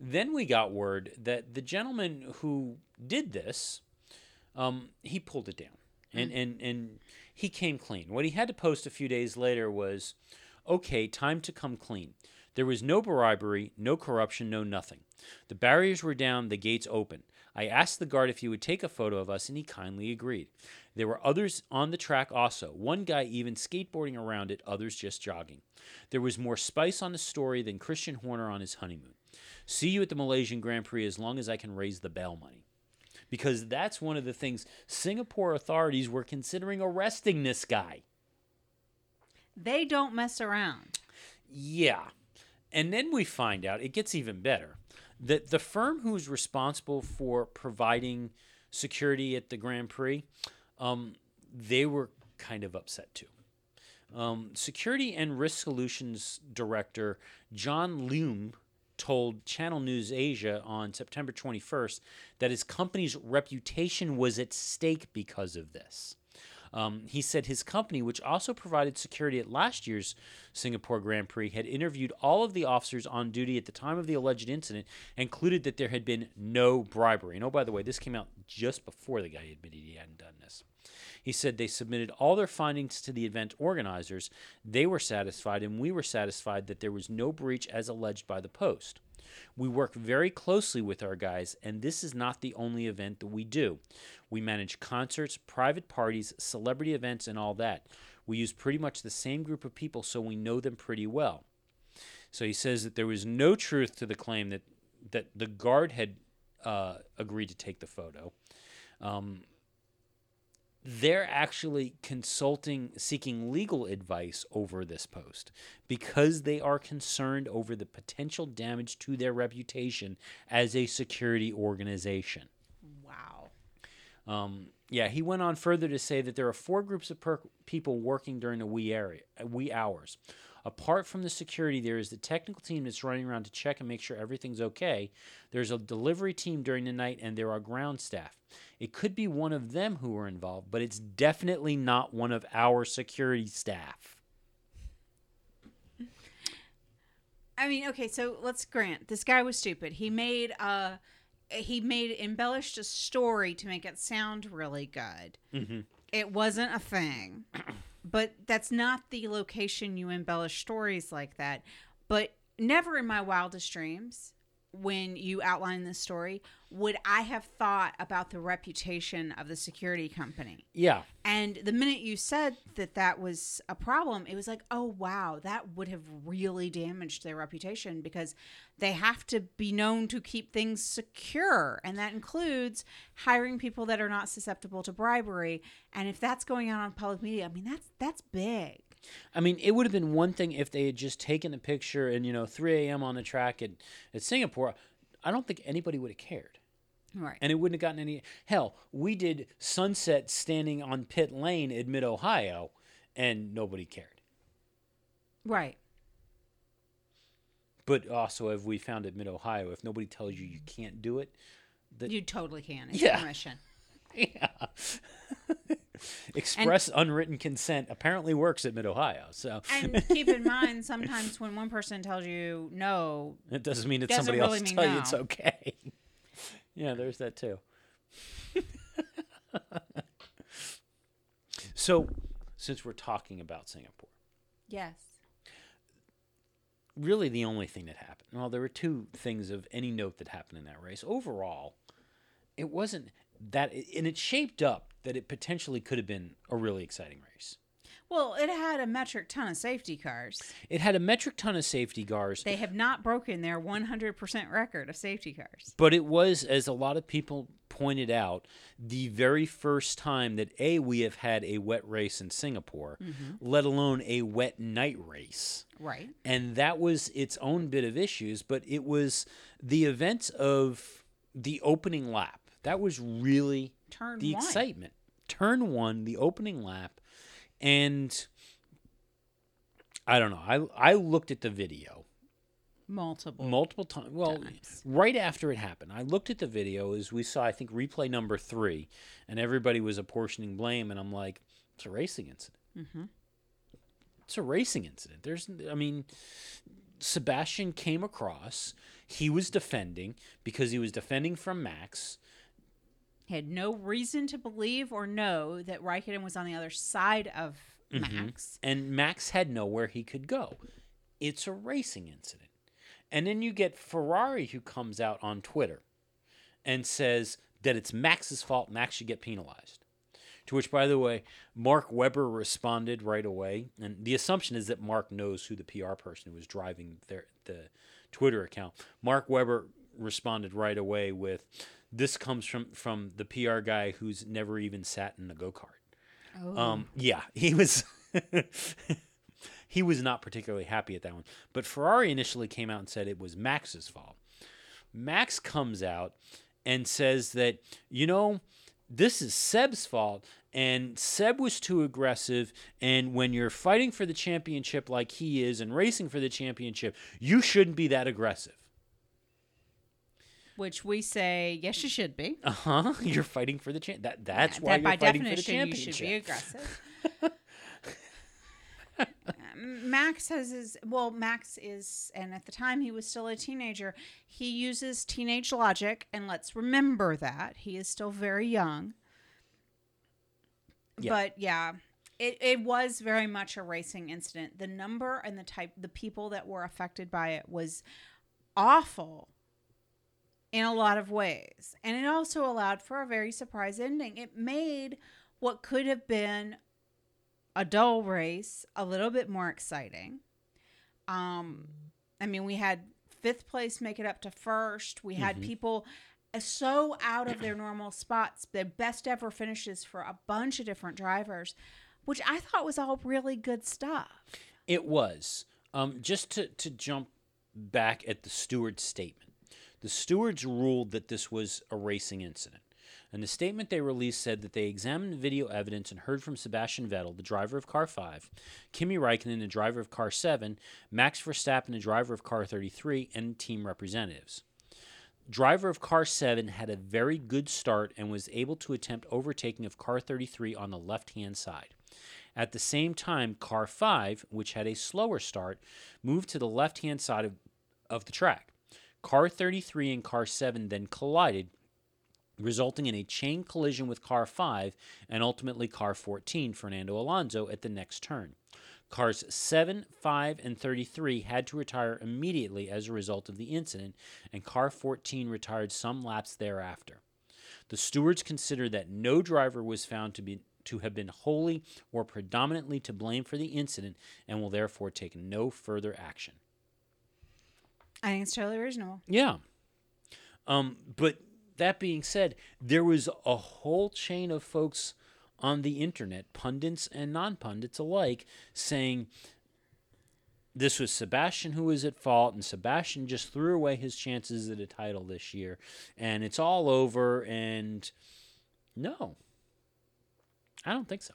then we got word that the gentleman who did this, um, he pulled it down, and and and he came clean. What he had to post a few days later was, "Okay, time to come clean." There was no bribery, no corruption, no nothing. The barriers were down, the gates open. I asked the guard if he would take a photo of us, and he kindly agreed. There were others on the track also, one guy even skateboarding around it, others just jogging. There was more spice on the story than Christian Horner on his honeymoon. See you at the Malaysian Grand Prix as long as I can raise the bail money. Because that's one of the things Singapore authorities were considering arresting this guy. They don't mess around. Yeah. And then we find out, it gets even better, that the firm who's responsible for providing security at the Grand Prix, um, they were kind of upset too. Um, Security and Risk Solutions Director John Loom told Channel News Asia on September 21st that his company's reputation was at stake because of this. Um, he said his company, which also provided security at last year's Singapore Grand Prix, had interviewed all of the officers on duty at the time of the alleged incident and concluded that there had been no bribery. And oh, by the way, this came out just before the guy admitted he hadn't done this. He said they submitted all their findings to the event organizers. They were satisfied, and we were satisfied that there was no breach as alleged by the Post. We work very closely with our guys, and this is not the only event that we do. We manage concerts, private parties, celebrity events, and all that. We use pretty much the same group of people, so we know them pretty well. So he says that there was no truth to the claim that, that the guard had uh, agreed to take the photo. Um, they're actually consulting, seeking legal advice over this post because they are concerned over the potential damage to their reputation as a security organization. Wow. Um, yeah, he went on further to say that there are four groups of per- people working during the wee area, wee hours. Apart from the security, there is the technical team that's running around to check and make sure everything's okay. There's a delivery team during the night, and there are ground staff. It could be one of them who were involved, but it's definitely not one of our security staff. I mean, okay, so let's grant this guy was stupid. He made a he made embellished a story to make it sound really good. Mm-hmm. It wasn't a thing. But that's not the location you embellish stories like that. But never in my wildest dreams when you outline this story would I have thought about the reputation of the security company. Yeah. And the minute you said that that was a problem, it was like, oh, wow, that would have really damaged their reputation because they have to be known to keep things secure. And that includes hiring people that are not susceptible to bribery. And if that's going on on public media, I mean, that's that's big. I mean, it would have been one thing if they had just taken the picture and, you know, 3 a.m. on the track at, at Singapore. I don't think anybody would have cared. Right. And it wouldn't have gotten any. Hell, we did sunset standing on pit lane at Mid Ohio, and nobody cared. Right. But also, if we found at Mid Ohio, if nobody tells you you can't do it, that You totally can. It's Yeah. permission. yeah, express unwritten consent apparently works at Mid Ohio. So And keep in mind, sometimes when one person tells you no, it doesn't mean that somebody really else tell you it's okay. yeah, there's that too. so, since we're talking about Singapore. yes. really the only thing that happened. Well, there were two things of any note that happened in that race. Overall, it wasn't that, and it shaped up that it potentially could have been a really exciting race. Well, it had a metric ton of safety cars. It had a metric ton of safety cars, They have not broken their 100% record of safety cars. but it was, as a lot of people pointed out, the very first time that A, we have had a wet race in Singapore, mm-hmm. let alone a wet night race. Right. and that was its own bit of issues but it was the events of the opening lap that was really turn the one. excitement. Turn one, the opening lap, and I don't know. I I looked at the video multiple. multiple times. Well, times. right after it happened, I looked at the video as we saw. I think replay number three, and everybody was apportioning blame, and I'm like, it's a racing incident. Mhm. It's a racing incident. There's, I mean, Sebastian came across. He was defending because he was defending from Max. He had no reason to believe or know that Raikkonen was on the other side of Mm-hmm. Max. and Max had nowhere he could go. It's a racing incident. And then you get Ferrari who comes out on Twitter and says that it's Max's fault, Max should get penalized. To which, by the way, Mark Webber responded right away. And the assumption is that Mark knows who the PR person who was driving their, the Twitter account. Mark Webber responded right away with, This comes from, from the PR guy who's never even sat in a go kart. Oh. Um, yeah, he was he was not particularly happy at that one. But Ferrari initially came out and said it was Max's fault. Max comes out and says that you know this is Seb's fault and Seb was too aggressive and when you're fighting for the championship like he is and racing for the championship, you shouldn't be that aggressive. Which we say, yes, you should be. Uh-huh. You're fighting for the champ. That that's why that you're by fighting for the definition you should be aggressive. Max has his well. Max is, and at the time he was still a teenager. He uses teenage logic, and let's remember that he is still very young. Yeah. But yeah, it, it was very much a racing incident. The number and the type, the people that were affected by it was awful in a lot of ways. And it also allowed for a very surprise ending. It made what could have been a dull race a little bit more exciting. Um, I mean, we had fifth place make it up to first. We had Mhm. people so out of their normal spots, their best ever finishes for a bunch of different drivers, which I thought was all really good stuff. It was. Um, just to, to jump back at the steward's statement. The stewards ruled that this was a racing incident. And the statement they released said that they examined video evidence and heard from Sebastian Vettel, the driver of car 5, Kimi Raikkonen, the driver of car 7, Max Verstappen, the driver of car 33, and team representatives. Driver of car 7 had a very good start and was able to attempt overtaking of car 33 on the left hand side. At the same time, car 5, which had a slower start, moved to the left hand side of, of the track. Car 33 and car 7 then collided, resulting in a chain collision with car 5 and ultimately car 14, Fernando Alonso, at the next turn. Cars 7, 5, and 33 had to retire immediately as a result of the incident, and car 14 retired some laps thereafter. The stewards consider that no driver was found to be to have been wholly or predominantly to blame for the incident and will therefore take no further action. I think it's totally reasonable. Yeah. Um, but that being said, there was a whole chain of folks on the internet, pundits and non pundits alike, saying this was Sebastian who was at fault, and Sebastian just threw away his chances at a title this year, and it's all over. And no, I don't think so.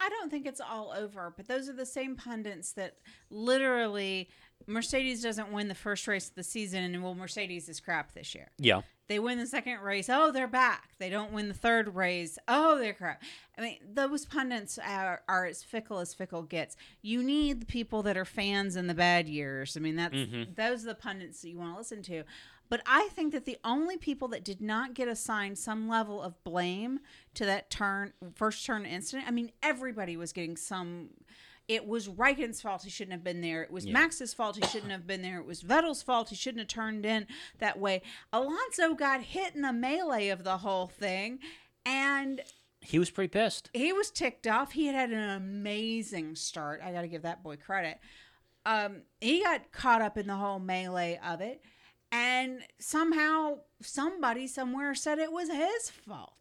I don't think it's all over, but those are the same pundits that literally Mercedes doesn't win the first race of the season, and well, Mercedes is crap this year. Yeah. They win the second race, oh, they're back. They don't win the third race, oh, they're crap. I mean, those pundits are, are as fickle as fickle gets. You need the people that are fans in the bad years. I mean, that's Mhm. those are the pundits that you want to listen to. But I think that the only people that did not get assigned some level of blame to that turn first turn incident, I mean, everybody was getting some. It was Raikkonen's fault he shouldn't have been there. It was Yeah. Max's fault he shouldn't have been there. It was Vettel's fault he shouldn't have turned in that way. Alonso got hit in the melee of the whole thing, and He was pretty pissed. he was ticked off. He had had an amazing start. I got to give that boy credit. Um, he got caught up in the whole melee of it, and somehow somebody somewhere said it was his fault.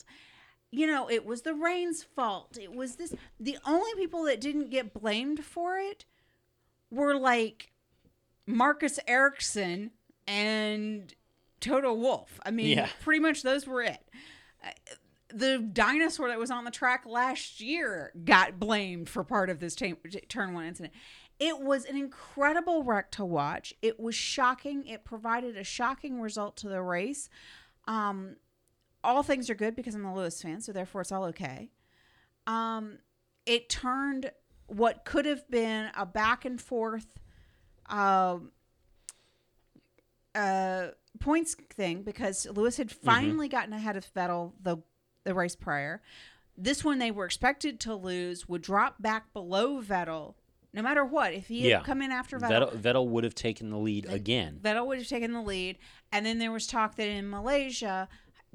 You know, it was the rain's fault. It was this. The only people that didn't get blamed for it were like Marcus Ericsson and Toto Wolff. I mean, Yeah. pretty much those were it. Uh, the dinosaur that was on the track last year got blamed for part of this ta- turn one incident. It was an incredible wreck to watch. It was shocking. It provided a shocking result to the race. Um, all things are good because I'm a Lewis fan, so therefore it's all okay. Um, it turned what could have been a back and forth um, uh, points thing because Lewis had finally gotten ahead of Vettel the the race prior. This one they were expected to lose would drop back below Vettel no matter what. If he had come in after Vettel, Vettel, Vettel would have taken the lead again. Vettel would have taken the lead. And then there was talk that in Malaysia,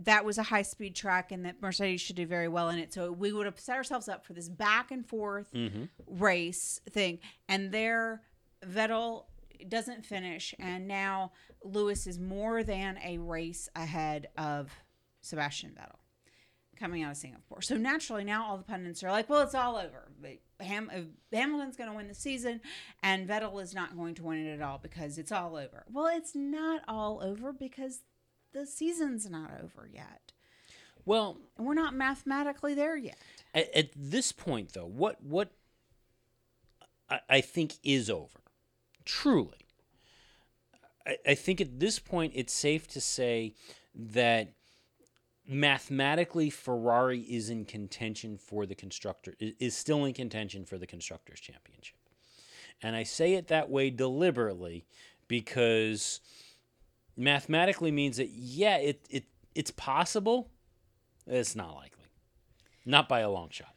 that was a high speed track and that Mercedes should do very well in it. So we would have set ourselves up for this back and forth Mm-hmm. race thing. And there, Vettel doesn't finish. And now Lewis is more than a race ahead of Sebastian Vettel coming out of Singapore. So naturally, now all the pundits are like, well, it's all over. Ham- uh, Hamilton's going to win the season, and Vettel is not going to win it at all because it's all over. Well, it's not all over because the season's not over yet. Well, And we're not mathematically there yet. at, at this point, though, what what I, I think is over, truly. I, I think at this point it's safe to say that mathematically Ferrari is in contention for the constructor is still in contention for the constructors championship. And I say it that way deliberately because mathematically means that yeah, it, it it's possible. It's not likely. Not by a long shot.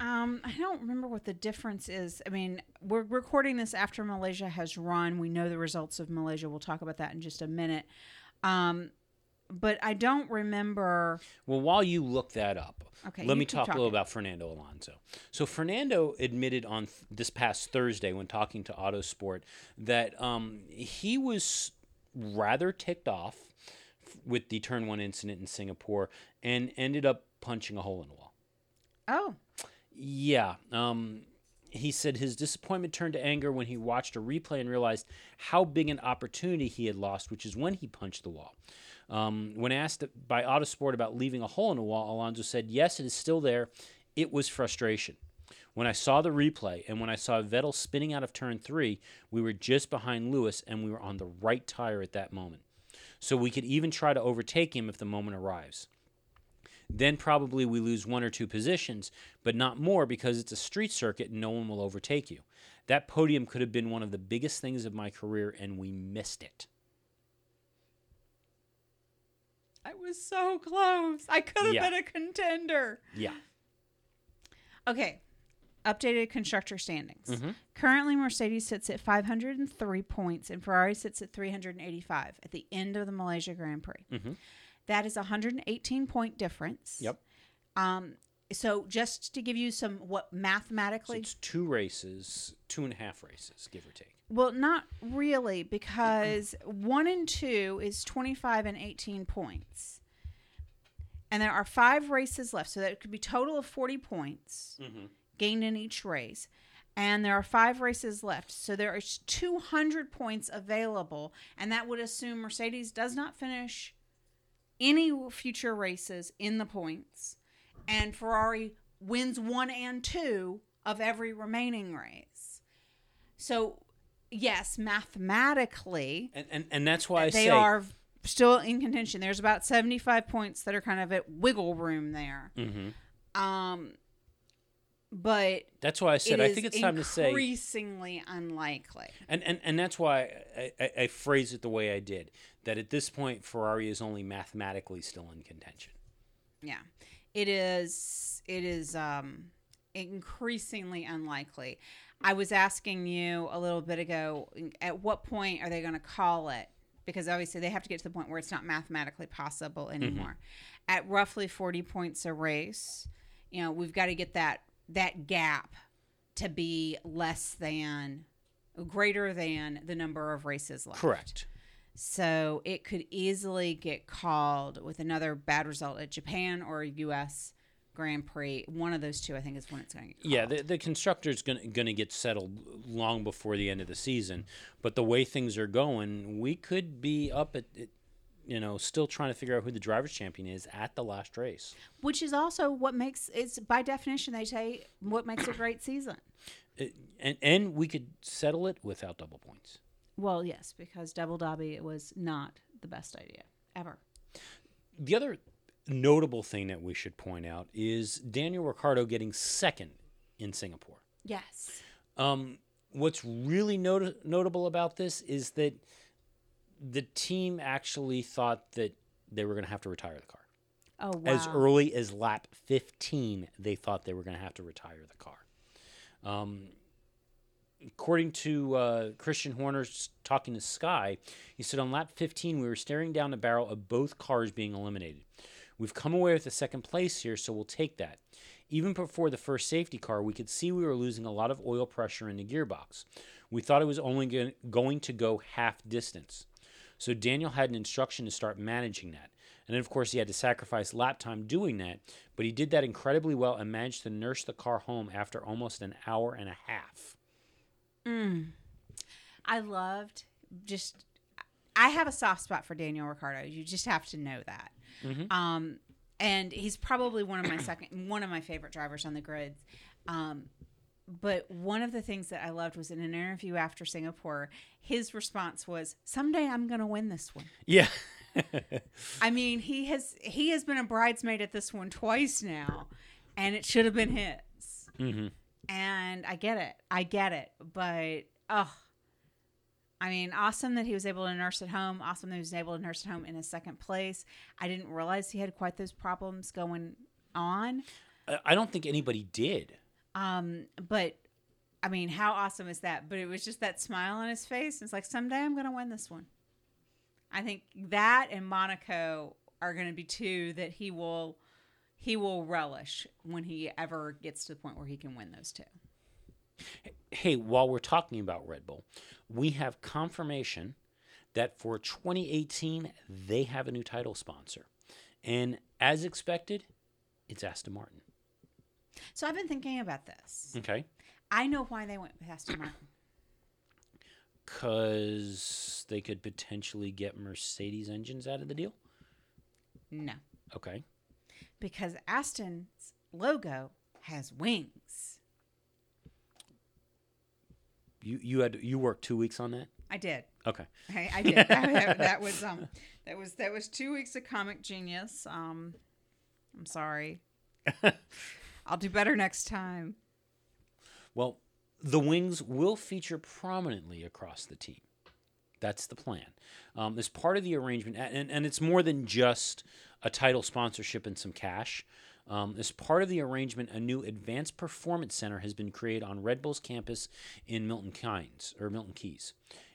Um, I don't remember what the difference is. I mean, we're recording this after Malaysia has run. We know the results of Malaysia. We'll talk about that in just a minute. Um, but I don't remember. Well, while you look that up, Okay, let me talk a little about Fernando Alonso. So Fernando admitted on th- this past Thursday when talking to Autosport that um, he was rather ticked off with the turn one incident in Singapore and ended up punching a hole in the wall. Oh, Yeah. Um, he said his disappointment turned to anger when he watched a replay and realized how big an opportunity he had lost, which is when he punched the wall. Um, when asked by Autosport about leaving a hole in the wall, Alonso said, Yes, it is still there. It was frustration. When I saw the replay and when I saw Vettel spinning out of turn three, we were just behind Lewis and we were on the right tire at that moment. So we could even try to overtake him if the moment arrives then probably we lose one or two positions, but not more because it's a street circuit and no one will overtake you. That podium could have been one of the biggest things of my career, and we missed it. I was so close. I could have Yeah. been a contender. Yeah. Okay. Updated constructor standings. Mhm. Currently, Mercedes sits at 503 points and Ferrari sits at 385 at the end of the Malaysia Grand Prix. Mhm. That is a 118 point difference. Yep. Um, so just to give you some what So mathematically, it's two races, two and a half races, give or take. well, not really because one and two is 25 and 18 points. And there are five races left. So that could be total of 40 points Mm-hmm. Gained in each race. And there are five races left. So there is 200 points available. And that would assume Mercedes does not finish any future races in the points. And Ferrari wins one and two of every remaining race. So, yes, mathematically, And, and and that's why I they say are still in contention. There's about 75 points that are kind of at wiggle room there. Mhm. Um, but that's why I said I think it's time to say increasingly unlikely. And, and and that's why I, I, I phrased it the way I did. That at this point, Ferrari is only mathematically still in contention. Yeah, it is. It is um, increasingly unlikely. I was asking you a little bit ago. At what point are they going to call it? Because obviously they have to get to the point where it's not mathematically possible anymore. At roughly forty points a race, you know, we've got to get that that gap to be less than, greater than the number of races left. Correct. So it could easily get called with another bad result at Japan or U.S. Grand Prix. One of those two, I think, is when it's going to get called. Yeah, the, the constructor's going to get settled long before the end of the season. But the way things are going, we could be up at, at you know, still trying to figure out who the driver's champion is at the last race. Which is also what makes it's by definition they say what makes a great season. It, and and we could settle it without double points. Well, yes, because double dobby was not the best idea ever. The other notable thing that we should point out is Daniel Ricciardo getting second in Singapore. Yes. Um, what's really not- notable about this is that the team actually thought that they were going to have to retire the car. Oh wow. As early as lap 15, they thought they were going to have to retire the car. Um, according to uh, Christian Horner talking to Sky, he said on lap 15, we were staring down the barrel of both cars being eliminated. We've come away with a second place here, so we'll take that. Even before the first safety car, we could see we were losing a lot of oil pressure in the gearbox. We thought it was only going to go half distance. So Daniel had an instruction to start managing that. And then, of course, he had to sacrifice lap time doing that, but he did that incredibly well and managed to nurse the car home after almost an hour and a half. I loved just I have a soft spot for Daniel Ricciardo. You just have to know that. Um, and he's probably one of my second one of my favorite drivers on the grid. Um, but one of the things that I loved was in an interview after Singapore, his response was, "Someday I'm going to win this one." Yeah. I mean, he has he has been a bridesmaid at this one twice now, and it should have been his. hmm And I get it, I get it, but oh, I mean, awesome that he was able to nurse at home. Awesome that he was able to nurse at home in a second place. I didn't realize he had quite those problems going on. I don't think anybody did. Um, but I mean, how awesome is that? But it was just that smile on his face. It's like someday I'm going to win this one. I think that and Monaco are going to be two that he will he will relish when he ever gets to the point where he can win those two. Hey, while we're talking about Red Bull, we have confirmation that for 2018, they have a new title sponsor. And as expected, it's Aston Martin. So I've been thinking about this. Okay. I know why they went with Aston Martin. Because they could potentially get Mercedes engines out of the deal. No, Okay. because Aston's logo has wings. You you had you worked two weeks on that. I did. Okay. I, I did. that, that was um that was that was two weeks of comic genius. Um, I'm sorry. I'll do better next time. Well, the wings will feature prominently across the team. That's the plan. Um, as part of the arrangement, and, and it's more than just a title sponsorship and some cash. Um, as part of the arrangement, a new advanced performance center has been created on Red Bull's campus in Milton Keynes or Milton Keys.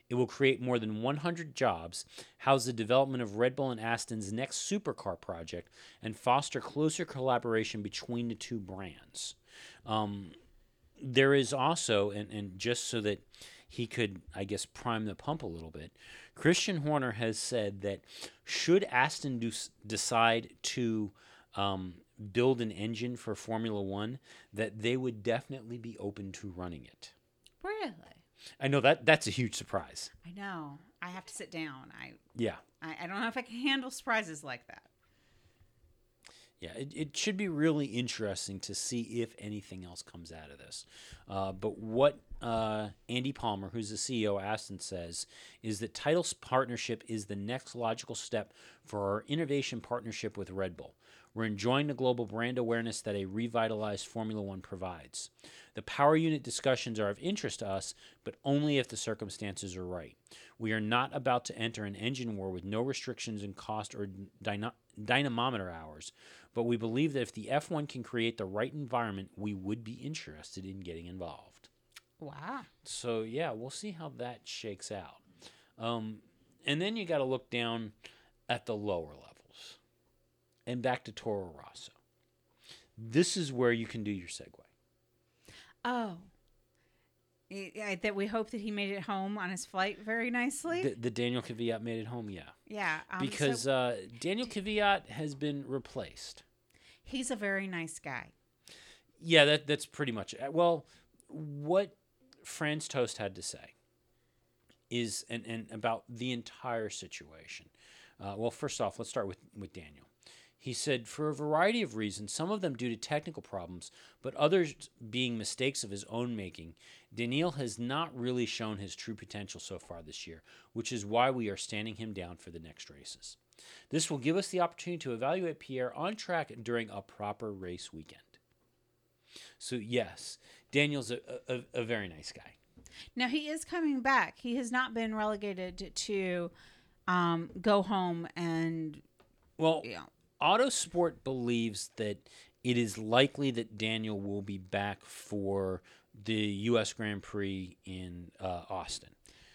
It will create more than 100 jobs, house the development of Red Bull and Aston's next supercar project, and foster closer collaboration between the two brands. Um, there is also, and, and just so that he could, I guess, prime the pump a little bit, Christian Horner has said that should Aston do, decide to um, build an engine for Formula One, that they would definitely be open to running it. Really? I know that that's a huge surprise. I know. I have to sit down. I Yeah. I, I don't know if I can handle surprises like that. Yeah, it, it should be really interesting to see if anything else comes out of this. Uh, but what uh, Andy Palmer, who's the CEO of Aston, says is that Title's partnership is the next logical step for our innovation partnership with Red Bull. We're enjoying the global brand awareness that a revitalized Formula One provides. The power unit discussions are of interest to us, but only if the circumstances are right. We are not about to enter an engine war with no restrictions in cost or dyna- dynamometer hours, but we believe that if the F1 can create the right environment, we would be interested in getting involved. Wow. So, yeah, we'll see how that shakes out. Um, and then you got to look down at the lower levels and back to Toro Rosso. This is where you can do your segue. Oh. Yeah, that we hope that he made it home on his flight very nicely. The, the Daniel Kvyat made it home, yeah. yeah, um, Because so uh, Daniel Kvyat has been replaced. he's a very nice guy. Yeah, that that's pretty much it. Well, what Franz Tost had to say is and, and about the entire situation. Uh, well, first off, let's start with, with Daniel. He said, for a variety of reasons, some of them due to technical problems, but others being mistakes of his own making, Daniil has not really shown his true potential so far this year, which is why we are standing him down for the next races. This will give us the opportunity to evaluate Pierre on track during a proper race weekend. So, yes, Daniel's a, a, a very nice guy. Now he is coming back. He has not been relegated to um, go home and Well, you know, Autosport believes that it is likely that Daniel will be back for the U.S. Grand Prix in uh, Austin.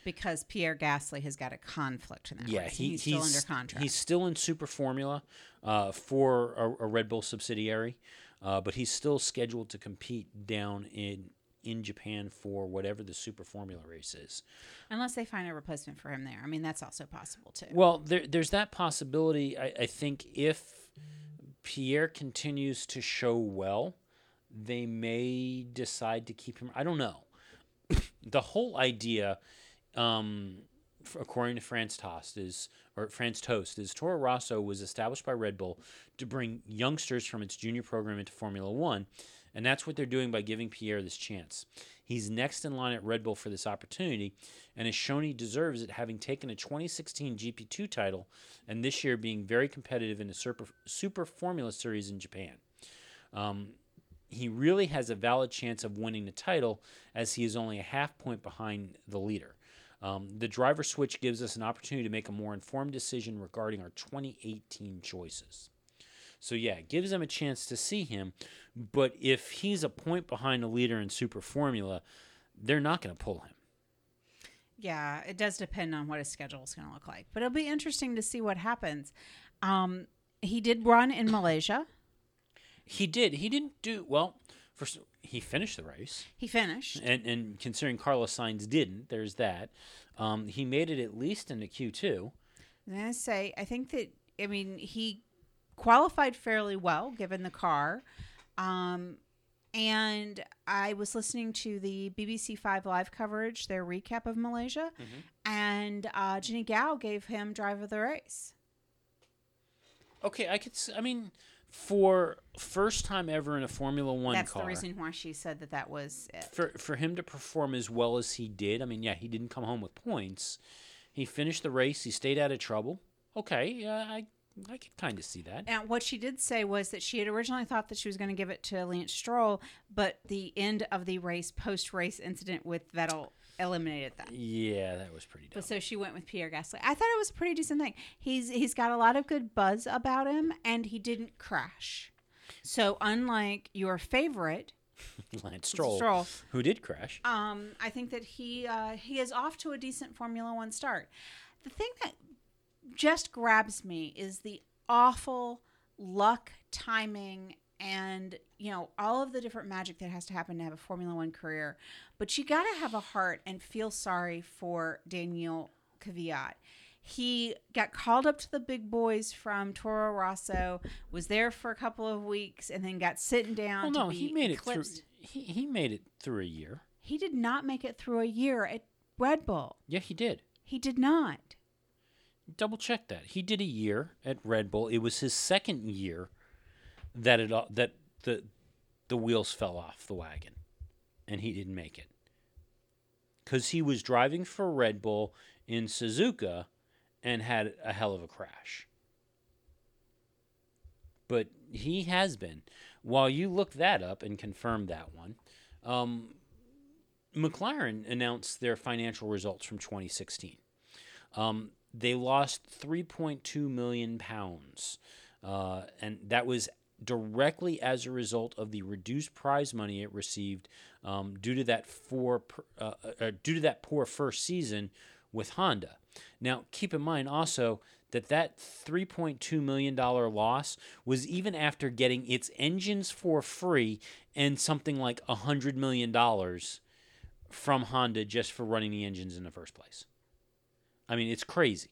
because Pierre Gasly has got a conflict in that Yeah, race. he, he's, still under contract. He's still in Super Formula uh, for a, a Red Bull subsidiary, uh, but he's still scheduled to compete down in in Japan for whatever the Super Formula race is. Unless they find a replacement for him there. I mean, that's also possible too. Well, there, there's that possibility. I, I think if Pierre continues to show well, they may decide to keep him. I don't know. the whole idea, um, according to Franz Tost, is or Franz Tost is Toro Rosso was established by Red Bull to bring youngsters from its junior program into Formula One, and that's what they're doing by giving Pierre this chance. He's next in line at Red Bull for this opportunity, and has shown he deserves it, having taken a 2016 GP2 title, and this year being very competitive in the Super, Super Formula Series in Japan. Um, he really has a valid chance of winning the title, as he is only a half point behind the leader. Um, the driver switch gives us an opportunity to make a more informed decision regarding our 2018 choices. So yeah, it gives them a chance to see him, but if he's a point behind the leader in Super Formula, they're not going to pull him. Yeah, it does depend on what his schedule is going to look like. But it'll be interesting to see what happens. Um, he did run in Malaysia. He did. He didn't do well. First, he finished the race, He finished. and and considering Carlos Sainz didn't, there's that. Um, he made it at least into Q two. To say, I think that, I mean, he qualified fairly well given the car. Um, and I was listening to the BBC Five live coverage, their recap of Malaysia, and uh, Jennie Gow gave him drive of the race. Okay, I could. I mean, for first time ever in a Formula One That's car, the reason why she said that that was it. for for him to perform as well as he did. I mean, yeah, he didn't come home with points. He finished the race. He stayed out of trouble. Okay, yeah, I I could kind of see that. And what she did say was that she had originally thought that she was going to give it to Lance Stroll, but the end of the race, post race incident with Vettel, eliminated that. Yeah, that was pretty dumb. But so she went with Pierre Gasly. I thought it was a pretty decent thing. He's he's got a lot of good buzz about him, and he didn't crash. So unlike your favorite Lance Stroll, Stroll, who did crash. um, I think that he uh, he is off to a decent Formula One start. The thing that just grabs me is the awful luck, timing, and you know all of the different magic that has to happen to have a Formula One career. But you got to have a heart and feel sorry for Daniel Kvyat. He got called up to the big boys from Toro Rosso, was there for a couple of weeks, and then got sitting down. Well, to no, he made it through. He he made it through a year. He did not make it through a year at Red Bull. Yeah, he did. He did not. Double check that. He did a year at Red Bull. It was his second year that it that the the wheels fell off the wagon, and he didn't make it because he was driving for Red Bull in Suzuka and had a hell of a crash. But he has been. While you look that up and confirm that one, um, McLaren announced their financial results from 2016. Um, they lost 3.2 million pounds, uh, and that was directly as a result of the reduced prize money it received um, due to that four per- uh, uh, due to that poor first season with Honda. Now, keep in mind also that that 3.2 million dollar loss was even after getting its engines for free and something like a hundred million dollars from Honda just for running the engines in the first place. I mean, it's crazy.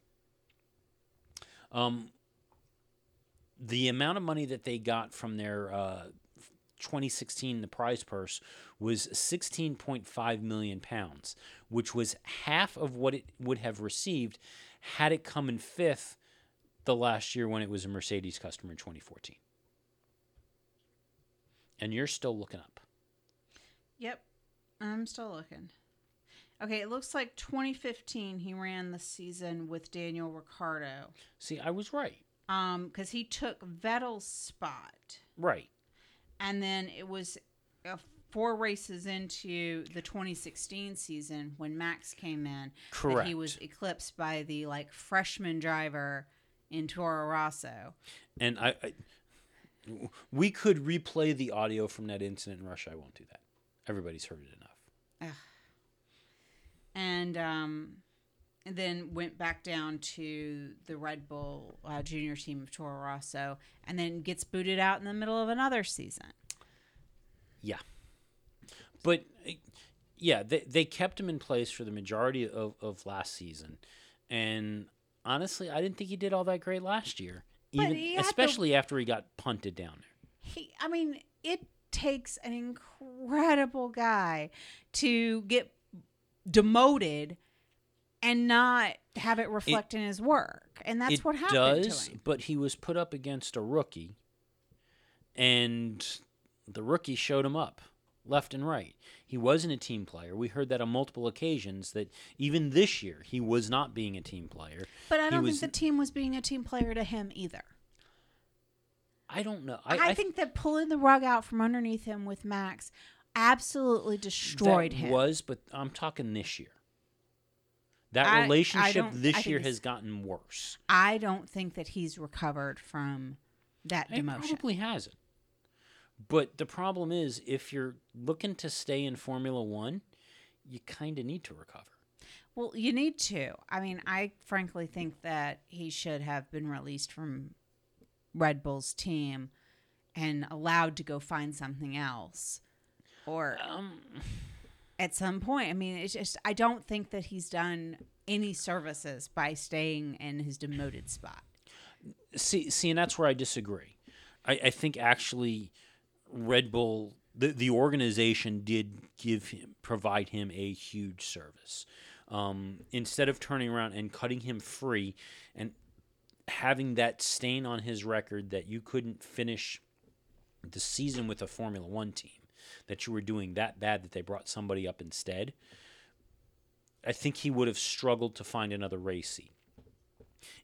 Um, the amount of money that they got from their uh, 2016 the prize purse was 16.5 million pounds, which was half of what it would have received had it come in fifth the last year when it was a Mercedes customer in 2014. And you're still looking up. Yep. I'm still looking. Okay, it looks like 2015 he ran the season with Daniel Ricciardo. See, I was right. Um, because he took Vettel's spot, Right. and then it was uh, four races into the 2016 season when Max came in. that Correct. he was eclipsed by the like freshman driver in Toro Rosso. And I, I we could replay the audio from that incident in Russia. I won't do that. Everybody's heard it enough. And um, and then went back down to the Red Bull uh, junior team of Toro Rosso, and then gets booted out in the middle of another season. Yeah. But yeah, they, they kept him in place for the majority of, of last season. And honestly, I didn't think he did all that great last year. Even he had the- especially after he got punted down there. He, I mean, it takes an incredible guy to get demoted and not have it reflect in his work, and that's it what happened does, to him. but he was put up against a rookie, and the rookie showed him up left and right. He wasn't a team player. We heard that on multiple occasions that even this year he was not being a team player. But I don't was- think the team was being a team player to him either. I don't know. I, I, I think that pulling the rug out from underneath him with Max absolutely destroyed that him. was, but I'm talking this year. That I- relationship I this year has gotten worse. I don't think that he's recovered from that It demotion. probably hasn't. But the problem is, if you're looking to stay in Formula One, you kind of need to recover. Well, you need to. I mean, I frankly think that he should have been released from Red Bull's team and allowed to go find something else. Or Um, at some point, I mean, it's just, I don't think that he's done any services by staying in his demoted spot. see, see, and that's where I disagree. I, I think actually, Red Bull, the the organization did give him provide him a huge service. Um, instead of turning around and cutting him free and having that stain on his record that you couldn't finish the season with a Formula One team, that you were doing that bad that they brought somebody up instead, I think he would have struggled to find another seat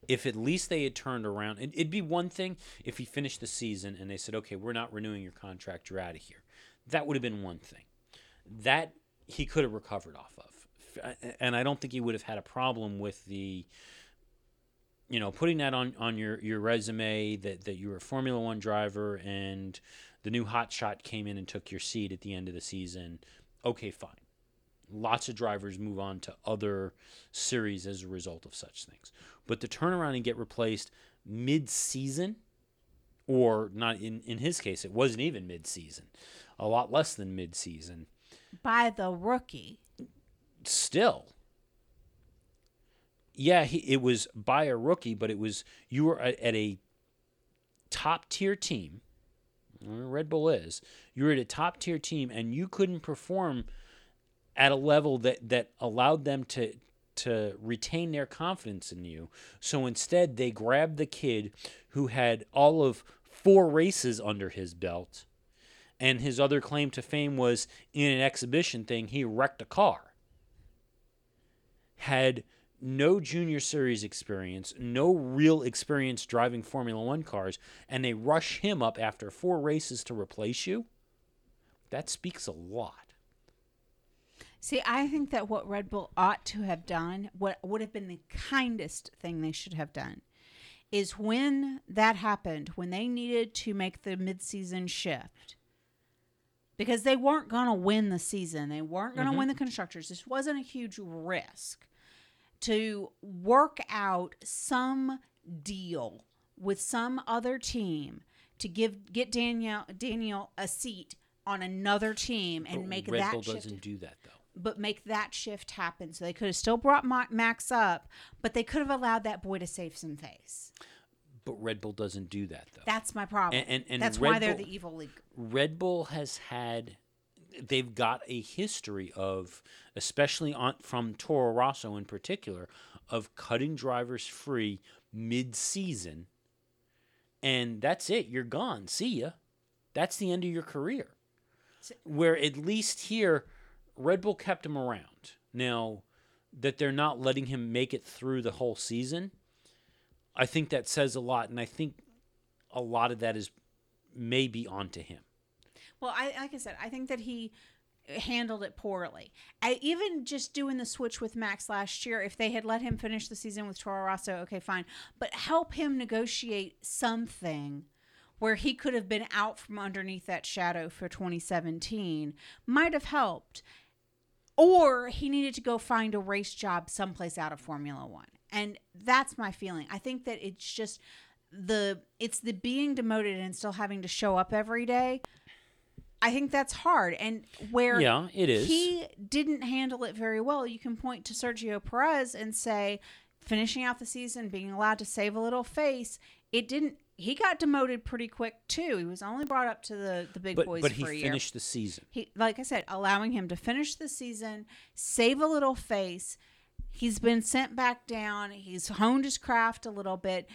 if at least they had turned around, it, it'd be one thing if he finished the season and they said, okay, we're not renewing your contract, you're out of here. That would have been one thing. That he could have recovered off of. And I don't think he would have had a problem with the, you know, putting that on, on your, your resume that, that you were a Formula One driver and the new hot shot came in and took your seat at the end of the season. Okay, fine lots of drivers move on to other series as a result of such things. But to turn around and get replaced mid season, or not in, in his case, it wasn't even mid season, a lot less than mid season, By the rookie. still. Yeah, he, it was by a rookie, but it was you were at, at a top tier team. Red Bull is. You were at a top tier team, and you couldn't perform at a level that that allowed them to to retain their confidence in you. So instead, they grabbed the kid who had all of four races under his belt, and his other claim to fame was in an exhibition thing he wrecked a car. Had no junior series experience, no real experience driving Formula One cars, and they rush him up after four races to replace you. That speaks a lot. See, I think that what Red Bull ought to have done, what would have been the kindest thing they should have done, is when that happened, when they needed to make the midseason shift, because they weren't going to win the season, they weren't going to mm-hmm. win the constructors. This wasn't a huge risk to work out some deal with some other team to give get Daniel Daniel a seat on another team and But make Red that Bull shift doesn't do that though. but make that shift happen. So they could have still brought Max up, but they could have allowed that boy to save some face. But Red Bull doesn't do that though. That's my problem. And- and- and That's Red why they're Bull- the evil league. Red Bull has had they've got a history of, especially on from Toro Rosso in particular, of cutting drivers free mid-season, and that's it. You're gone. See ya. That's the end of your career. Where at least here, Red Bull kept him around. Now that they're not letting him make it through the whole season, I think that says a lot, and I think a lot of that is maybe onto him. Well, I like I said, I think that he handled it poorly. I, even just doing the switch with Max last year, if they had let him finish the season with Toro Rosso, okay, fine. But help him negotiate something where he could have been out from underneath that shadow for 2017 might have helped. Or he needed to go find a race job someplace out of Formula One. And that's my feeling. I think that it's just the it's the being demoted and still having to show up every day. I think that's hard. And where Yeah, it is. he didn't handle it very well, you can point to Sergio Perez and say, finishing out the season, being allowed to save a little face, it didn't. He got demoted pretty quick too. He was only brought up to the the big but boys but he for a year. finished the season. He, like I said, allowing him to finish the season, save a little face. He's been sent back down. He's honed his craft a little bit.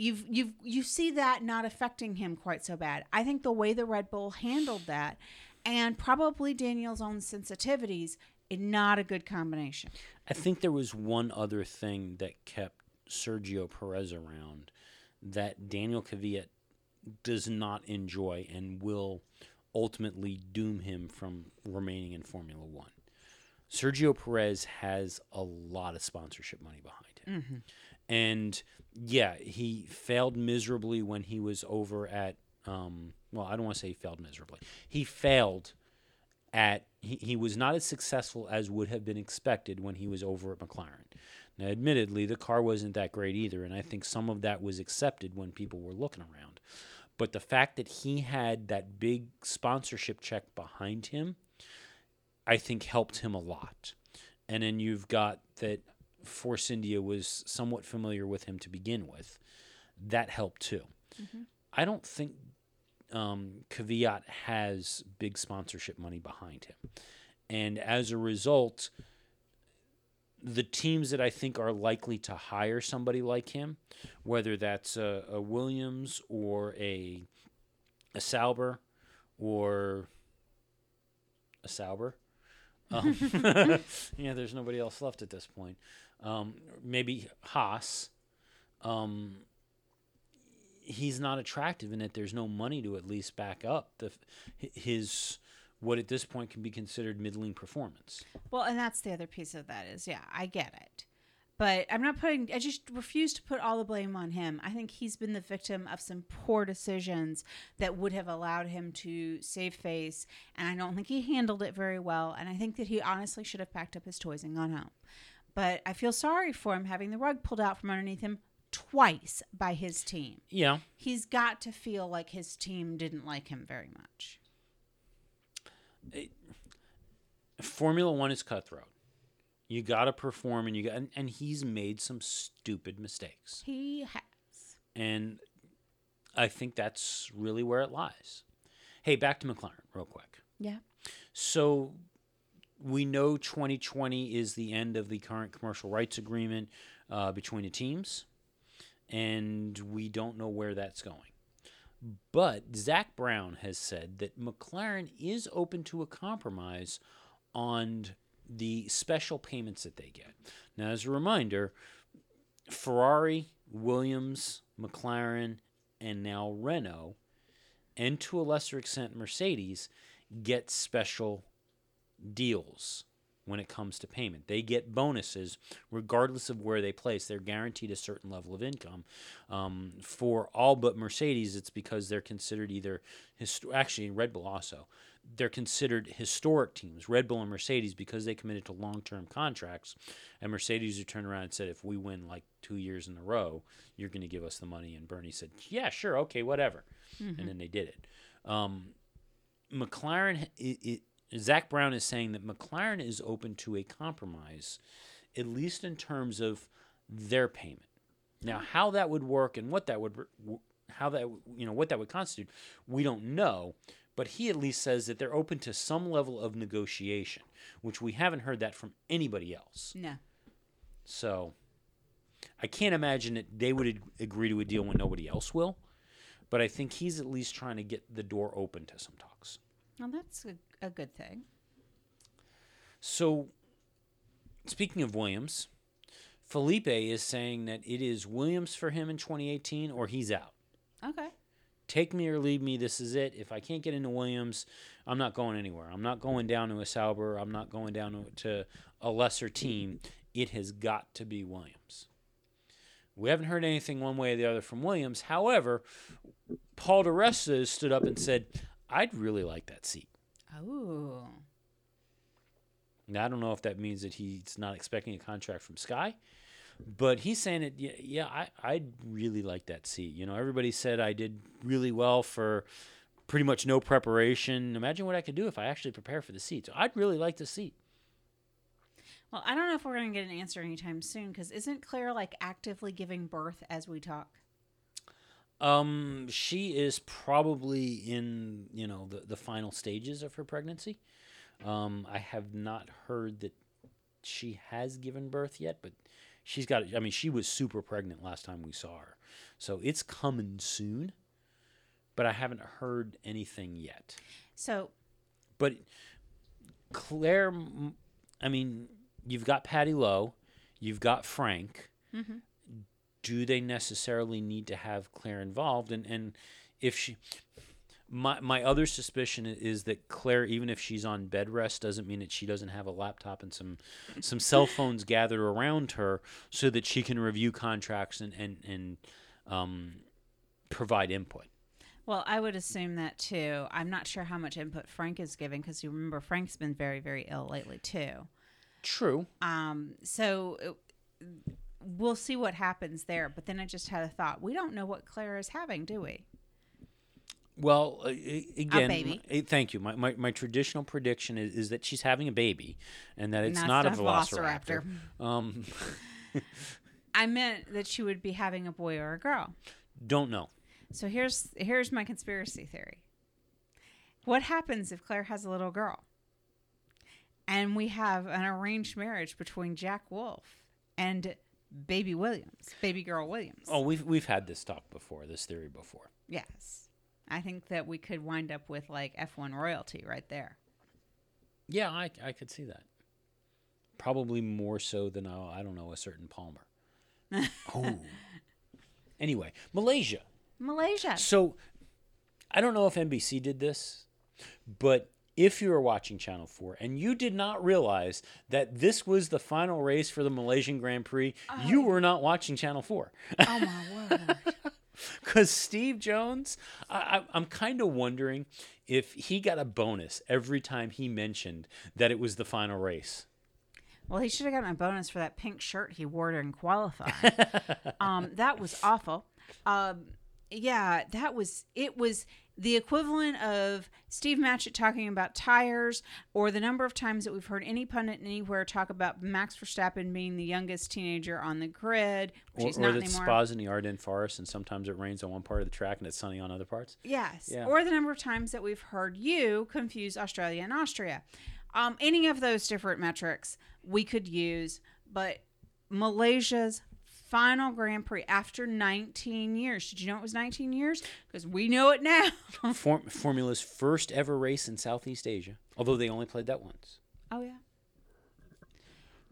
You've you've you see that not affecting him quite so bad. I think the way the Red Bull handled that, and probably Daniel's own sensitivities, not a good combination. I think there was one other thing that kept Sergio Perez around that Daniel Kvyat does not enjoy and will ultimately doom him from remaining in Formula One. Sergio Perez has a lot of sponsorship money behind him. Mm-hmm. And yeah, he failed miserably when he was over at, um, well, I don't want to say he failed miserably. He failed at he, he was not as successful as would have been expected when he was over at McLaren. Now, admittedly, the car wasn't that great either, and I think some of that was accepted when people were looking around. But the fact that he had that big sponsorship check behind him, I think helped him a lot. And then you've got that Force India was somewhat familiar with him to begin with. That helped too. I don't think um, Kvyat has big sponsorship money behind him. And as a result, the teams that I think are likely to hire somebody like him, whether that's a, a Williams or a a Sauber or a Sauber, um, yeah, there's nobody else left at this point. Um, maybe Haas. Um, he's not attractive in that there's no money to at least back up the his what at this point can be considered middling performance. Well, and that's the other piece of that is, yeah, I get it. But I'm not putting, I just refuse to put all the blame on him. I think he's been the victim of some poor decisions that would have allowed him to save face. And I don't think he handled it very well. And I think that he honestly should have packed up his toys and gone home. But I feel sorry for him having the rug pulled out from underneath him twice by his team. Yeah, He's got to feel like his team didn't like him very much. Formula One is cutthroat. You got to perform, and you got, and, and he's made some stupid mistakes, He has. and I think that's really where it lies. Hey, back to McLaren, real quick. Yeah. So we know 2020 is the end of the current commercial rights agreement uh, between the teams, and we don't know where that's going. But Zak Brown has said that McLaren is open to a compromise on the special payments that they get. Now, as a reminder, Ferrari, Williams, McLaren, and now Renault, and to a lesser extent Mercedes, get special deals when it comes to payment. They get bonuses regardless of where they place. They're guaranteed a certain level of income. Um, for all but Mercedes, it's because they're considered either histo- actually Red Bull also. They're considered historic teams, Red Bull and Mercedes, because they committed to long-term contracts. And Mercedes who turned around and said, if we win like two years in a row, you're going to give us the money. And Bernie said, yeah, sure, okay, whatever. And then they did it. Um, McLaren, it, it, Zak Brown is saying that McLaren is open to a compromise, at least in terms of their payment. Now, how that would work and what that would, how that you know what that would constitute, we don't know. but he at least says that they're open to some level of negotiation, which we haven't heard that from anybody else. No. So I can't imagine that they would agree to a deal when nobody else will. But I think he's at least trying to get the door open to some talks. Well, that's a, a good thing. So, speaking of Williams, Felipe is saying that it is Williams for him in 2018 or he's out. Okay. Take me or leave me. This is it. If I can't get into Williams, I'm not going anywhere. I'm not going down to a Sauber. I'm not going down to, to a lesser team. It has got to be Williams. We haven't heard anything one way or the other from Williams. However, Paul di Resta stood up and said, I'd really like that seat. Oh. Now, I don't know if that means that he's not expecting a contract from Sky, but he's saying it. Yeah, yeah I, I'd really like that seat. You know, everybody said I did really well for pretty much no preparation. Imagine what I could do if I actually prepare for the seat. So I'd really like the seat. Well, I don't know if we're going to get an answer anytime soon because isn't Claire like actively giving birth as we talk? Um, she is probably in you know the the final stages of her pregnancy. Um, I have not heard that she has given birth yet, but she's got. I mean, she was super pregnant last time we saw her, so it's coming soon. But I haven't heard anything yet. So, But Claire, I mean, you've got Paddy Lowe, you've got Frank. Mhm. Do they necessarily need to have Claire involved? And and if she, my my other suspicion is that Claire, even if she's on bed rest, doesn't mean that she doesn't have a laptop and some some cell phones gathered around her so that she can review contracts and and and um, provide input. well, I would assume that too. I'm not sure how much input Frank is giving because you remember Frank's been very, very ill lately too. True. Um, so it, we'll see what happens there. But then I just had a thought. We don't know what Claire is having, do we? Well, uh, again, baby. uh, thank you. My, my, my traditional prediction is, is that she's having a baby, and that it's Not not a a velociraptor. Um, I meant that she would be having a boy or a girl. don't know. So here's here's my conspiracy theory. What happens if Claire has a little girl? And we have an arranged marriage between Jack Wolff and baby Williams, baby girl Williams. Oh, we've we've had this talk before, this theory before. Yes. I think that we could wind up with like F1 royalty right there. Yeah, I I could see that. Probably more so than uh, I don't know a certain Palmer. oh. Anyway, Malaysia. Malaysia. So I don't know if NBC did this, but if you were watching Channel 4 and you did not realize that this was the final race for the Malaysian Grand Prix, you were not watching Channel 4. Oh my word. Because Steve Jones, I, I, I'm kind of wondering if he got a bonus every time he mentioned that it was the final race. Well, he should have gotten a bonus for that pink shirt he wore during qualifying. um, that was awful. Um, yeah, that was it. Was the equivalent of Steve Matchett talking about tires, or the number of times that we've heard any pundit anywhere talk about Max Verstappen being the youngest teenager on the grid, which Or, or that anymore. Spa's in the Ardennes Forest and sometimes it rains on one part of the track and it's sunny on other parts. Yes. Yeah. Or the number of times that we've heard you confuse Australia and Austria. Um, any of those different metrics we could use, but Malaysia's final Grand Prix after 19 years. Did you know it was 19 years? Because we know it now. Form, Formula's first ever race in Southeast Asia, although they only played that once. oh, yeah.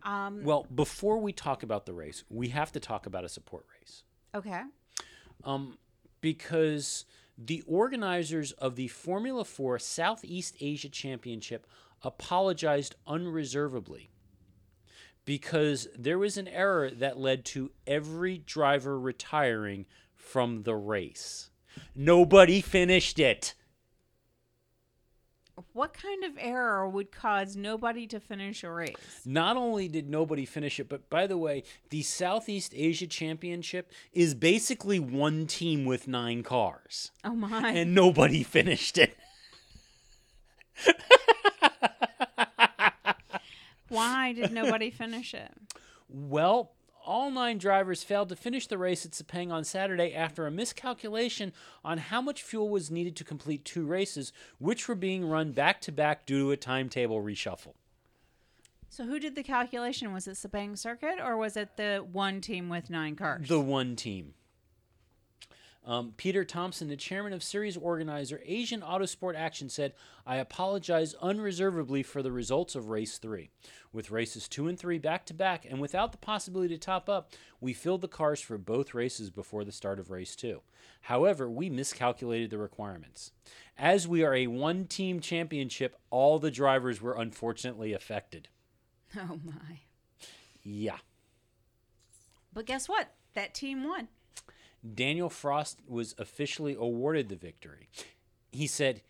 Um, Well, before we talk about the race, we have to talk about a support race. okay. Um, because the organizers of the Formula 4 Southeast Asia Championship apologized unreservedly because there was an error that led to every driver retiring from the race. Nobody finished it. What kind of error would cause nobody to finish a race? Not only did nobody finish it, but by the way, the Southeast Asia Championship is basically one team with nine cars, Oh, my. and nobody finished it. Why did nobody finish it? Well, all nine drivers failed to finish the race at Sepang on Saturday after a miscalculation on how much fuel was needed to complete two races, which were being run back to back due to a timetable reshuffle. So who did the calculation? Was it Sepang Circuit or was it the one team with nine cars? The one team. Um, Peter Thompson, the chairman of series organizer Asian Autosport Action, said, I apologize unreservedly for the results of race three. With races two and three back to back and without the possibility to top up, we filled the cars for both races before the start of race two. However, we miscalculated the requirements. As we are a one team championship, all the drivers were unfortunately affected. oh my. Yeah. But guess what? That team won. Danial Frost was officially awarded the victory. He said,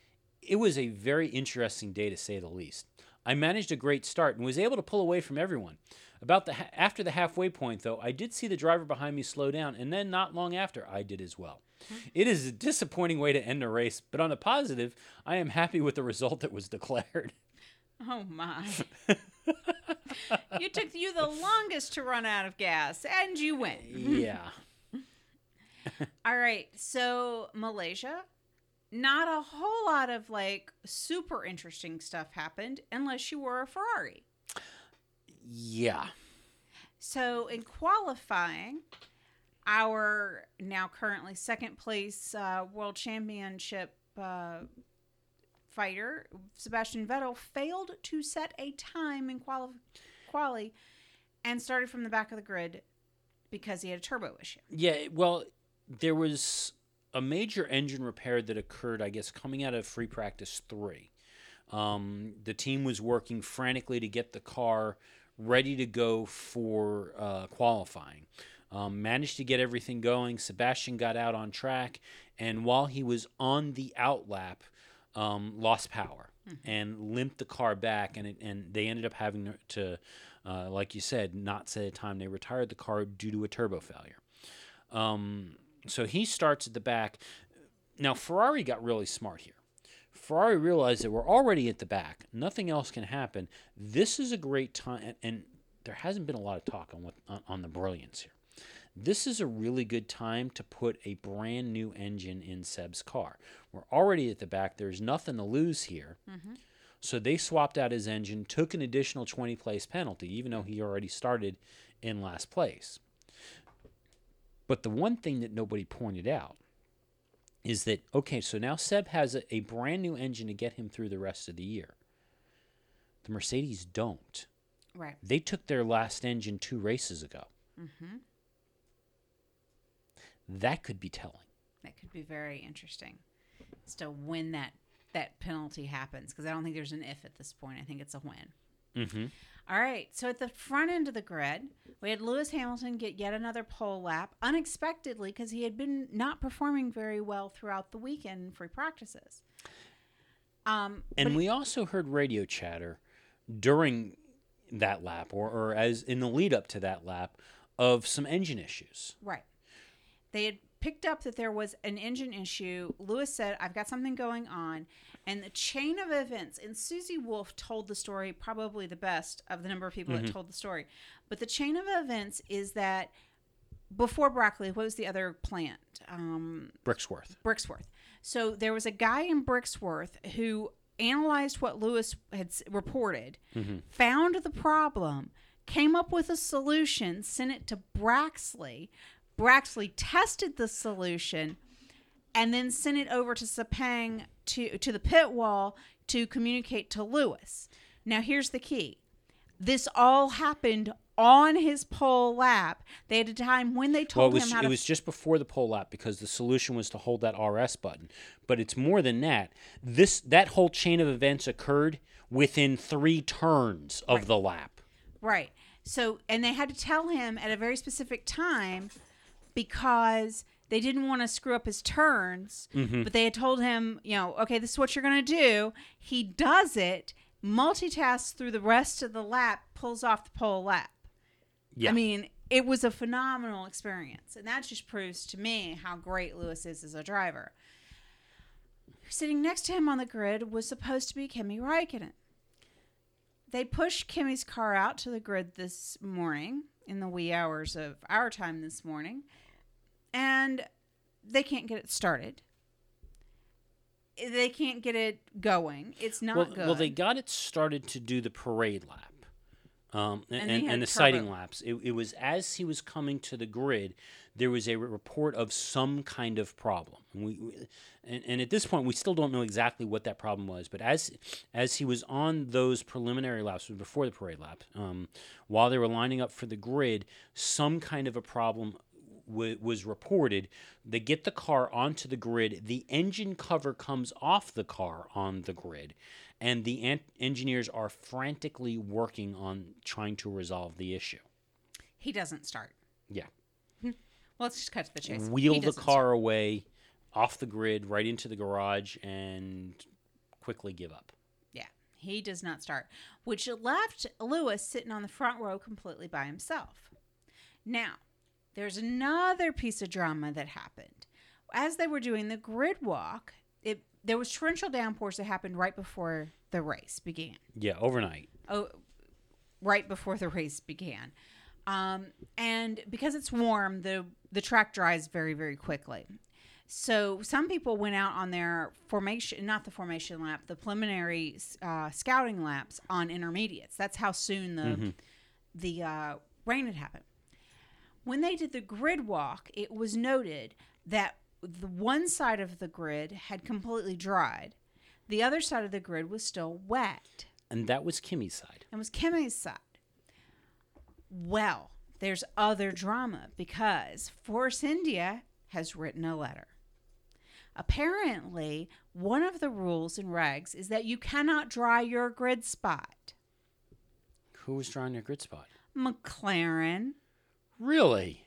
It was a very interesting day to say the least. I managed a great start and was able to pull away from everyone. About the ha- after the halfway point though, I did see the driver behind me slow down and then not long after I did as well. Hmm. It is a disappointing way to end a race, but on a positive, I am happy with the result that was declared. Oh my. you took you the longest to run out of gas and you win. yeah. All right. So Malaysia, not a whole lot of like super interesting stuff happened unless you were a Ferrari. Yeah. So in qualifying, our now currently second place uh, world championship uh, fighter Sebastian Vettel failed to set a time in quali, quali and started from the back of the grid because he had a turbo issue. Yeah, well, there was a major engine repair that occurred, I guess, coming out of free practice three. Um, the team was working frantically to get the car ready to go for uh, qualifying. Um, managed to get everything going. Sebastian got out on track, and while he was on the outlap, um, lost power and limped the car back, and it, and they ended up having to, uh, like you said, not set a time. They retired the car due to a turbo failure. Um, so he starts at the back. Now Ferrari got really smart here. Ferrari realized that we're already at the back. Nothing else can happen. This is a great time, and, and there hasn't been a lot of talk on what on, on the brilliance here. This is a really good time to put a brand new engine in Seb's car. We're already at the back. There's nothing to lose here. Mm-hmm. So they swapped out his engine, took an additional 20 place penalty, even though he already started in last place. But the one thing that nobody pointed out is that, okay, so now Seb has a, a brand new engine to get him through the rest of the year. The Mercedes don't. Right. They took their last engine two races ago. Mm-hmm. That could be telling. That could be very interesting as to when that that penalty happens because I don't think there's an if at this point. I think it's a when. Mm-hmm. All right. So at the front end of the grid, we had Lewis Hamilton get yet another pole lap unexpectedly because he had been not performing very well throughout the weekend in free practices. Um, And we also heard radio chatter during that lap, or, or as in the lead up to that lap, of some engine issues. Right. They had picked up that there was an engine issue. Lewis said, I've got something going on. And the chain of events, and Susie Wolff told the story probably the best of the number of people that told the story. But the chain of events is that before Brackley what was the other plant? Um, Brixworth. Brixworth. So there was a guy in Brixworth who analyzed what Lewis had reported, found the problem, came up with a solution, sent it to Brackley. Brackley tested the solution and then sent it over to Sepang to to the pit wall to communicate to Lewis. Now here's the key. This all happened on his pole lap. They had a time when they Well, told it was, him how it to It was just before the pole lap because the solution was to hold that RS button. But it's more than that. This that whole chain of events occurred within three turns of the lap. Right. So, and they had to tell him at a very specific time because they didn't want to screw up his turns. Mm-hmm. But they had told him, you know, okay, this is what you're going to do. He does it, multitasks through the rest of the lap, pulls off the pole lap. Yeah. I mean, it was a phenomenal experience. And that just proves to me how great Lewis is as a driver. Sitting next to him on the grid was supposed to be Kimi Raikkonen. They pushed Kimi's car out to the grid this morning in the wee hours of our time this morning, and they can't get it started. They can't get it going. It's not well, good. well, they got it started to do the parade lap. Um, and, And and, the sighting laps. It, it was as he was coming to the grid, there was a report of some kind of problem. And, we, we- and, and at this point, we still don't know exactly what that problem was. But as as he was on those preliminary laps, before the parade lap, um, while they were lining up for the grid, some kind of a problem w- was reported. They get the car onto the grid. The engine cover comes off the car on the grid, and the an- engineers are frantically working on trying to resolve the issue. he doesn't start. Yeah, hmm. Well, let's just cut to the chase. Wheel the car away off the grid right into the garage and quickly give up. Yeah, he does not start, which left Lewis sitting on the front row completely by himself. Now, there's another piece of drama that happened. As they were doing the grid walk, it there was torrential downpours that happened right before the race began. Yeah, overnight. Oh, right before the race began. Um, and because it's warm, the the track dries very very quickly. So some people went out on their formation, not the formation lap, the preliminary uh, scouting laps on intermediates. That's how soon the the uh, rain had happened. When they did the grid walk, it was noted that the one side of the grid had completely dried, the other side of the grid was still wet And that was Kimi's side. and was Kimi's side. Well, there's other drama because Force India has written a letter. Apparently, one of the rules and regs is that you cannot dry your grid spot. Who was drawing your grid spot? McLaren, Really?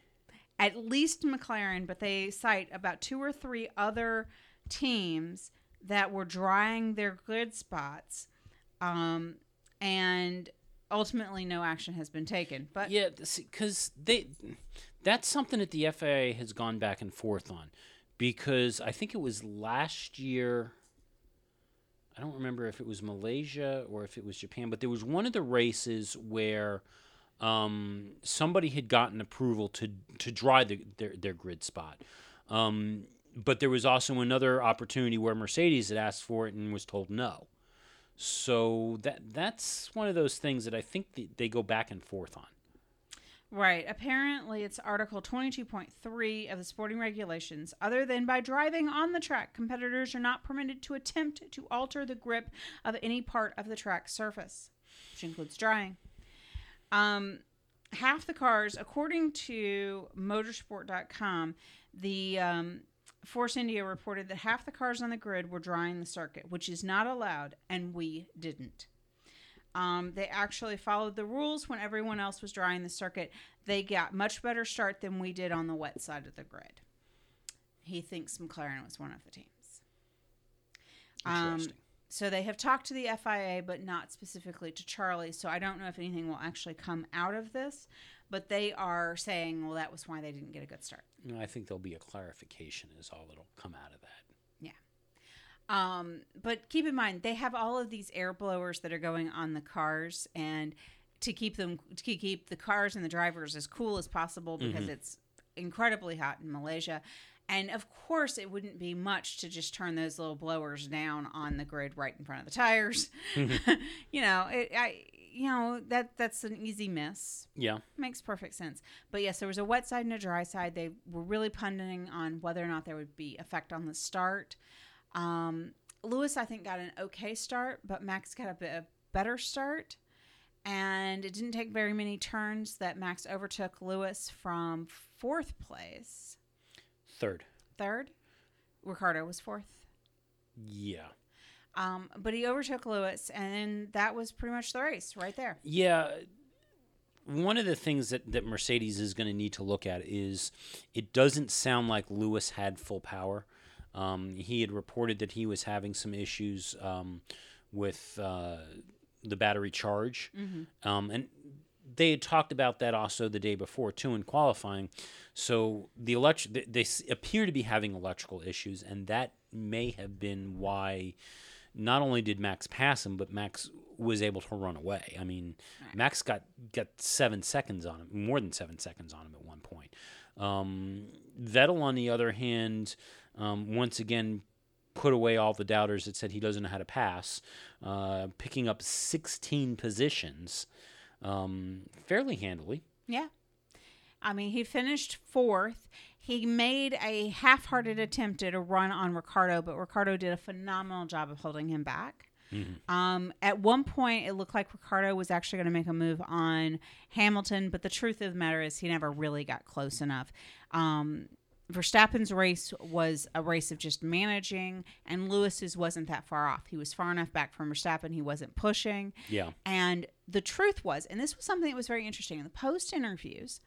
at least McLaren, but they cite about two or three other teams that were drying their grid spots, um, and ultimately no action has been taken. But Yeah, because they that's something that the FIA has gone back and forth on, because I think it was last year. I don't remember if it was Malaysia or if it was Japan, but there was one of the races where um, somebody had gotten approval to to dry the, their their grid spot. Um, but there was also another opportunity where Mercedes had asked for it and was told no. So that that's one of those things that I think th- they go back and forth on. Right. Apparently, it's Article 22.3 of the sporting regulations. Other than by driving on the track, competitors are not permitted to attempt to alter the grip of any part of the track surface, which includes drying. Um, half the cars, according to motorsport.com, the um, Force India reported that half the cars on the grid were drying the circuit, which is not allowed, and we didn't. Um, they actually followed the rules when everyone else was drying the circuit. They got much better start than we did on the wet side of the grid. He thinks McLaren was one of the teams. Um, Interesting. So they have talked to the FIA, but not specifically to Charlie. So I don't know if anything will actually come out of this. But they are saying, well, that was why they didn't get a good start. You know, I think there'll be a clarification is all that'll come out of that. Yeah. Um, but keep in mind, they have all of these air blowers that are going on the cars, and to keep them to keep the cars and the drivers as cool as possible because it's incredibly hot in Malaysia. And of course, it wouldn't be much to just turn those little blowers down on the grid right in front of the tires. you know, it, I, you know that that's an easy miss Yeah. makes perfect sense. But yes, there was a wet side and a dry side. They were really punting on whether or not there would be effect on the start. Um, Lewis, I think, got an okay start, but Max got a, bit, a better start. And it didn't take very many turns that Max overtook Lewis from fourth place. Third. Third, Ricciardo was fourth. Yeah. Um, but he overtook Lewis, and then that was pretty much the race right there. Yeah. One of the things that, that Mercedes is going to need to look at is it doesn't sound like Lewis had full power. Um, he had reported that he was having some issues um, with uh, the battery charge. Um, and they had talked about that also the day before, too, in qualifying. So the electric, they, they appear to be having electrical issues, and that may have been why not only did Max pass him, but Max was able to run away. I mean, Max got got seven seconds on him, more than seven seconds on him at one point. Um, Vettel, on the other hand, um, once again put away all the doubters that said he doesn't know how to pass, uh, picking up 16 positions um, fairly handily. Yeah. I mean, he finished fourth. He made a half hearted attempt at a run on Ricciardo, but Ricciardo did a phenomenal job of holding him back. Um, at one point, it looked like Ricciardo was actually going to make a move on Hamilton, but the truth of the matter is he never really got close enough. Um, Verstappen's race was a race of just managing, and Lewis's wasn't that far off. He was far enough back from Verstappen. He wasn't pushing. Yeah. And the truth was, and this was something that was very interesting in the post interviews,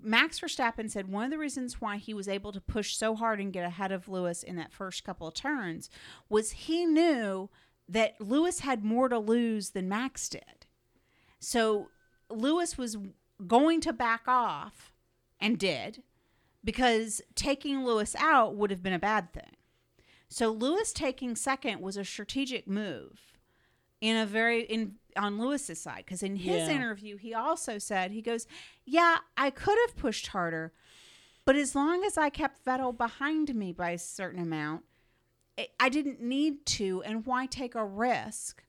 Max Verstappen said one of the reasons why he was able to push so hard and get ahead of Lewis in that first couple of turns was he knew that Lewis had more to lose than Max did. So Lewis was going to back off and did because taking Lewis out would have been a bad thing. So Lewis taking second was a strategic move in a very in on Lewis's side because in his Yeah. interview he also said he goes, "Yeah, I could have pushed harder, but as long as I kept Vettel behind me by a certain amount, I- I didn't need to and why take a risk?"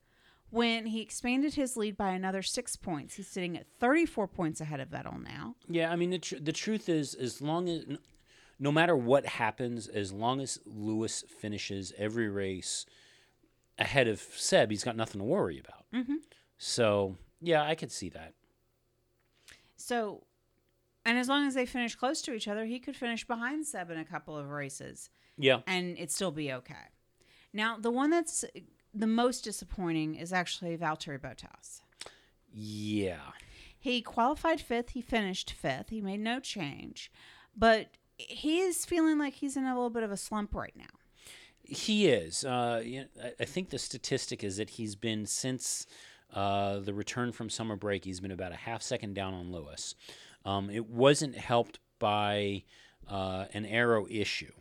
When he expanded his lead by another 6 points, he's sitting at 34 points ahead of Vettel now. Yeah, I mean the tr- the truth is, as long as no matter what happens, as long as Lewis finishes every race ahead of Seb, he's got nothing to worry about. Mhm. So yeah, I could see that. So, and as long as they finish close to each other, he could finish behind Seb in a couple of races Yeah, and it'd still be okay. Now, the one that's the most disappointing is actually Valtteri Bottas. yeah, He qualified fifth, he finished fifth, he made no change, but he is feeling like he's in a little bit of a slump right now. he is. Uh, you know, I, I think the statistic is that he's been since uh, the return from summer break. He's been about a half second down on Lewis. Um, it wasn't helped by uh, an aero issue.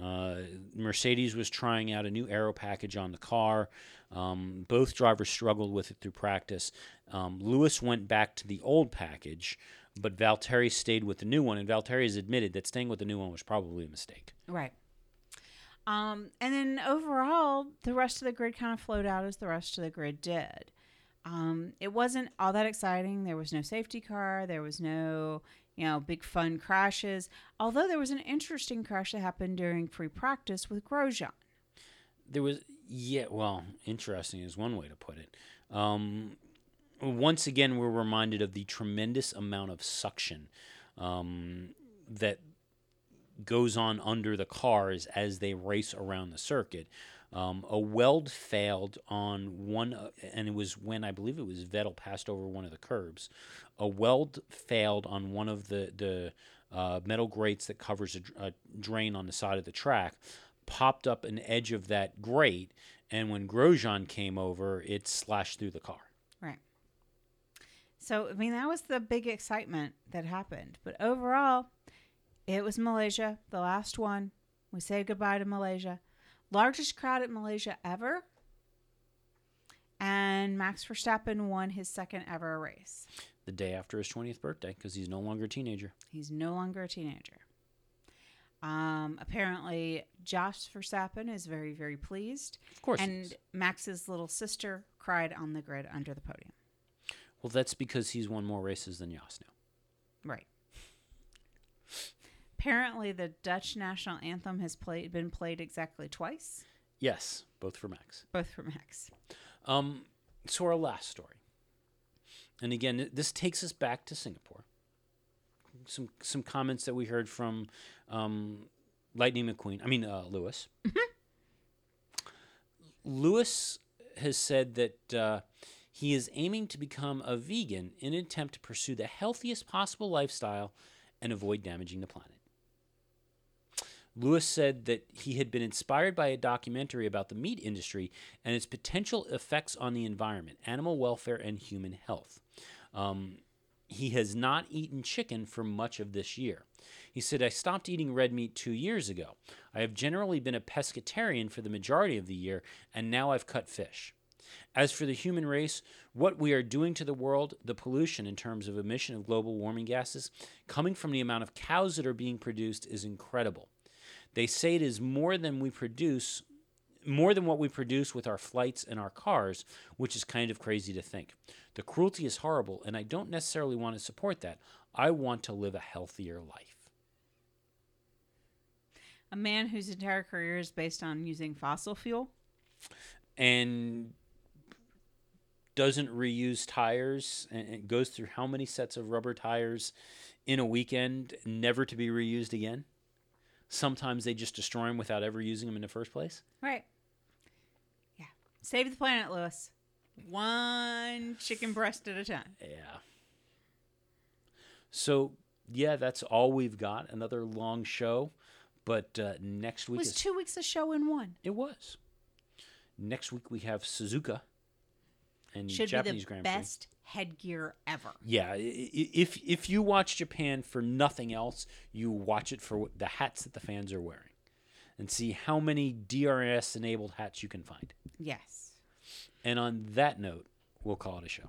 Uh, Mercedes was trying out a new aero package on the car. Um, both drivers struggled with it through practice. Um, Lewis went back to the old package, but Valtteri stayed with the new one. And Valtteri has admitted that staying with the new one was probably a mistake. Right. Um, and then overall, the rest of the grid kind of flowed out as the rest of the grid did. Um, it wasn't all that exciting. There was no safety car. There was no, you know, big fun crashes. Although there was an interesting crash that happened during free practice with Grosjean. There was, yeah, well, interesting is one way to put it. Um, once again, we're reminded of the tremendous amount of suction um, that goes on under the cars as they race around the circuit. Um, a weld failed on one, uh, and it was when I believe it was Vettel passed over one of the curbs. A weld failed on one of the the uh, metal grates that covers a, a drain on the side of the track. Popped up an edge of that grate, and when Grosjean came over, it slashed through the car. Right. So, I mean, that was the big excitement that happened. But overall, it was Malaysia, the last one. We say goodbye to Malaysia. Largest crowd at Malaysia ever. And Max Verstappen won his second ever race. The day after his 20th birthday, because he's no longer a teenager. He's no longer a teenager. Um, apparently, Jos Verstappen is very, very pleased. Of course. And. Max's little sister cried on the grid under the podium. Well, that's because he's won more races than Yas now. Right. Apparently, the Dutch national anthem has played been played exactly twice, Yes, both for Max. both for Max. Um, so our last story, and again, this takes us back to Singapore. Some some comments that we heard from um, Lightning McQueen. I mean, uh, Lewis. Lewis has said that uh, he is aiming to become a vegan in an attempt to pursue the healthiest possible lifestyle and avoid damaging the planet. Lewis said that he had been inspired by a documentary about the meat industry and its potential effects on the environment, animal welfare, and human health. Um, he has not eaten chicken for much of this year. He said, I stopped eating red meat two years ago. I have generally been a pescatarian for the majority of the year, and now I've cut fish. As for the human race, what we are doing to the world, the pollution in terms of emission of global warming gases, coming from the amount of cows that are being produced is incredible. They say it is more than we produce, more than what we produce with our flights and our cars, which is kind of crazy to think. The cruelty is horrible, and I don't necessarily want to support that. I want to live a healthier life. A man whose entire career is based on using fossil fuel. And doesn't reuse tires and goes through how many sets of rubber tires in a weekend, never to be reused again? Sometimes they just destroy them without ever using them in the first place. Right. Yeah. Save the planet, Lewis. One chicken breast at a time. Yeah. So, yeah, that's all we've got. Another long show. But uh, next It week was is two weeks a show in one. It was. Next week we have Suzuka and Should Japanese be the best headgear ever. Yeah, if if you watch Japan for nothing else, you watch it for the hats that the fans are wearing, and see how many DRS enabled hats you can find. Yes. And on that note, we'll call it a show.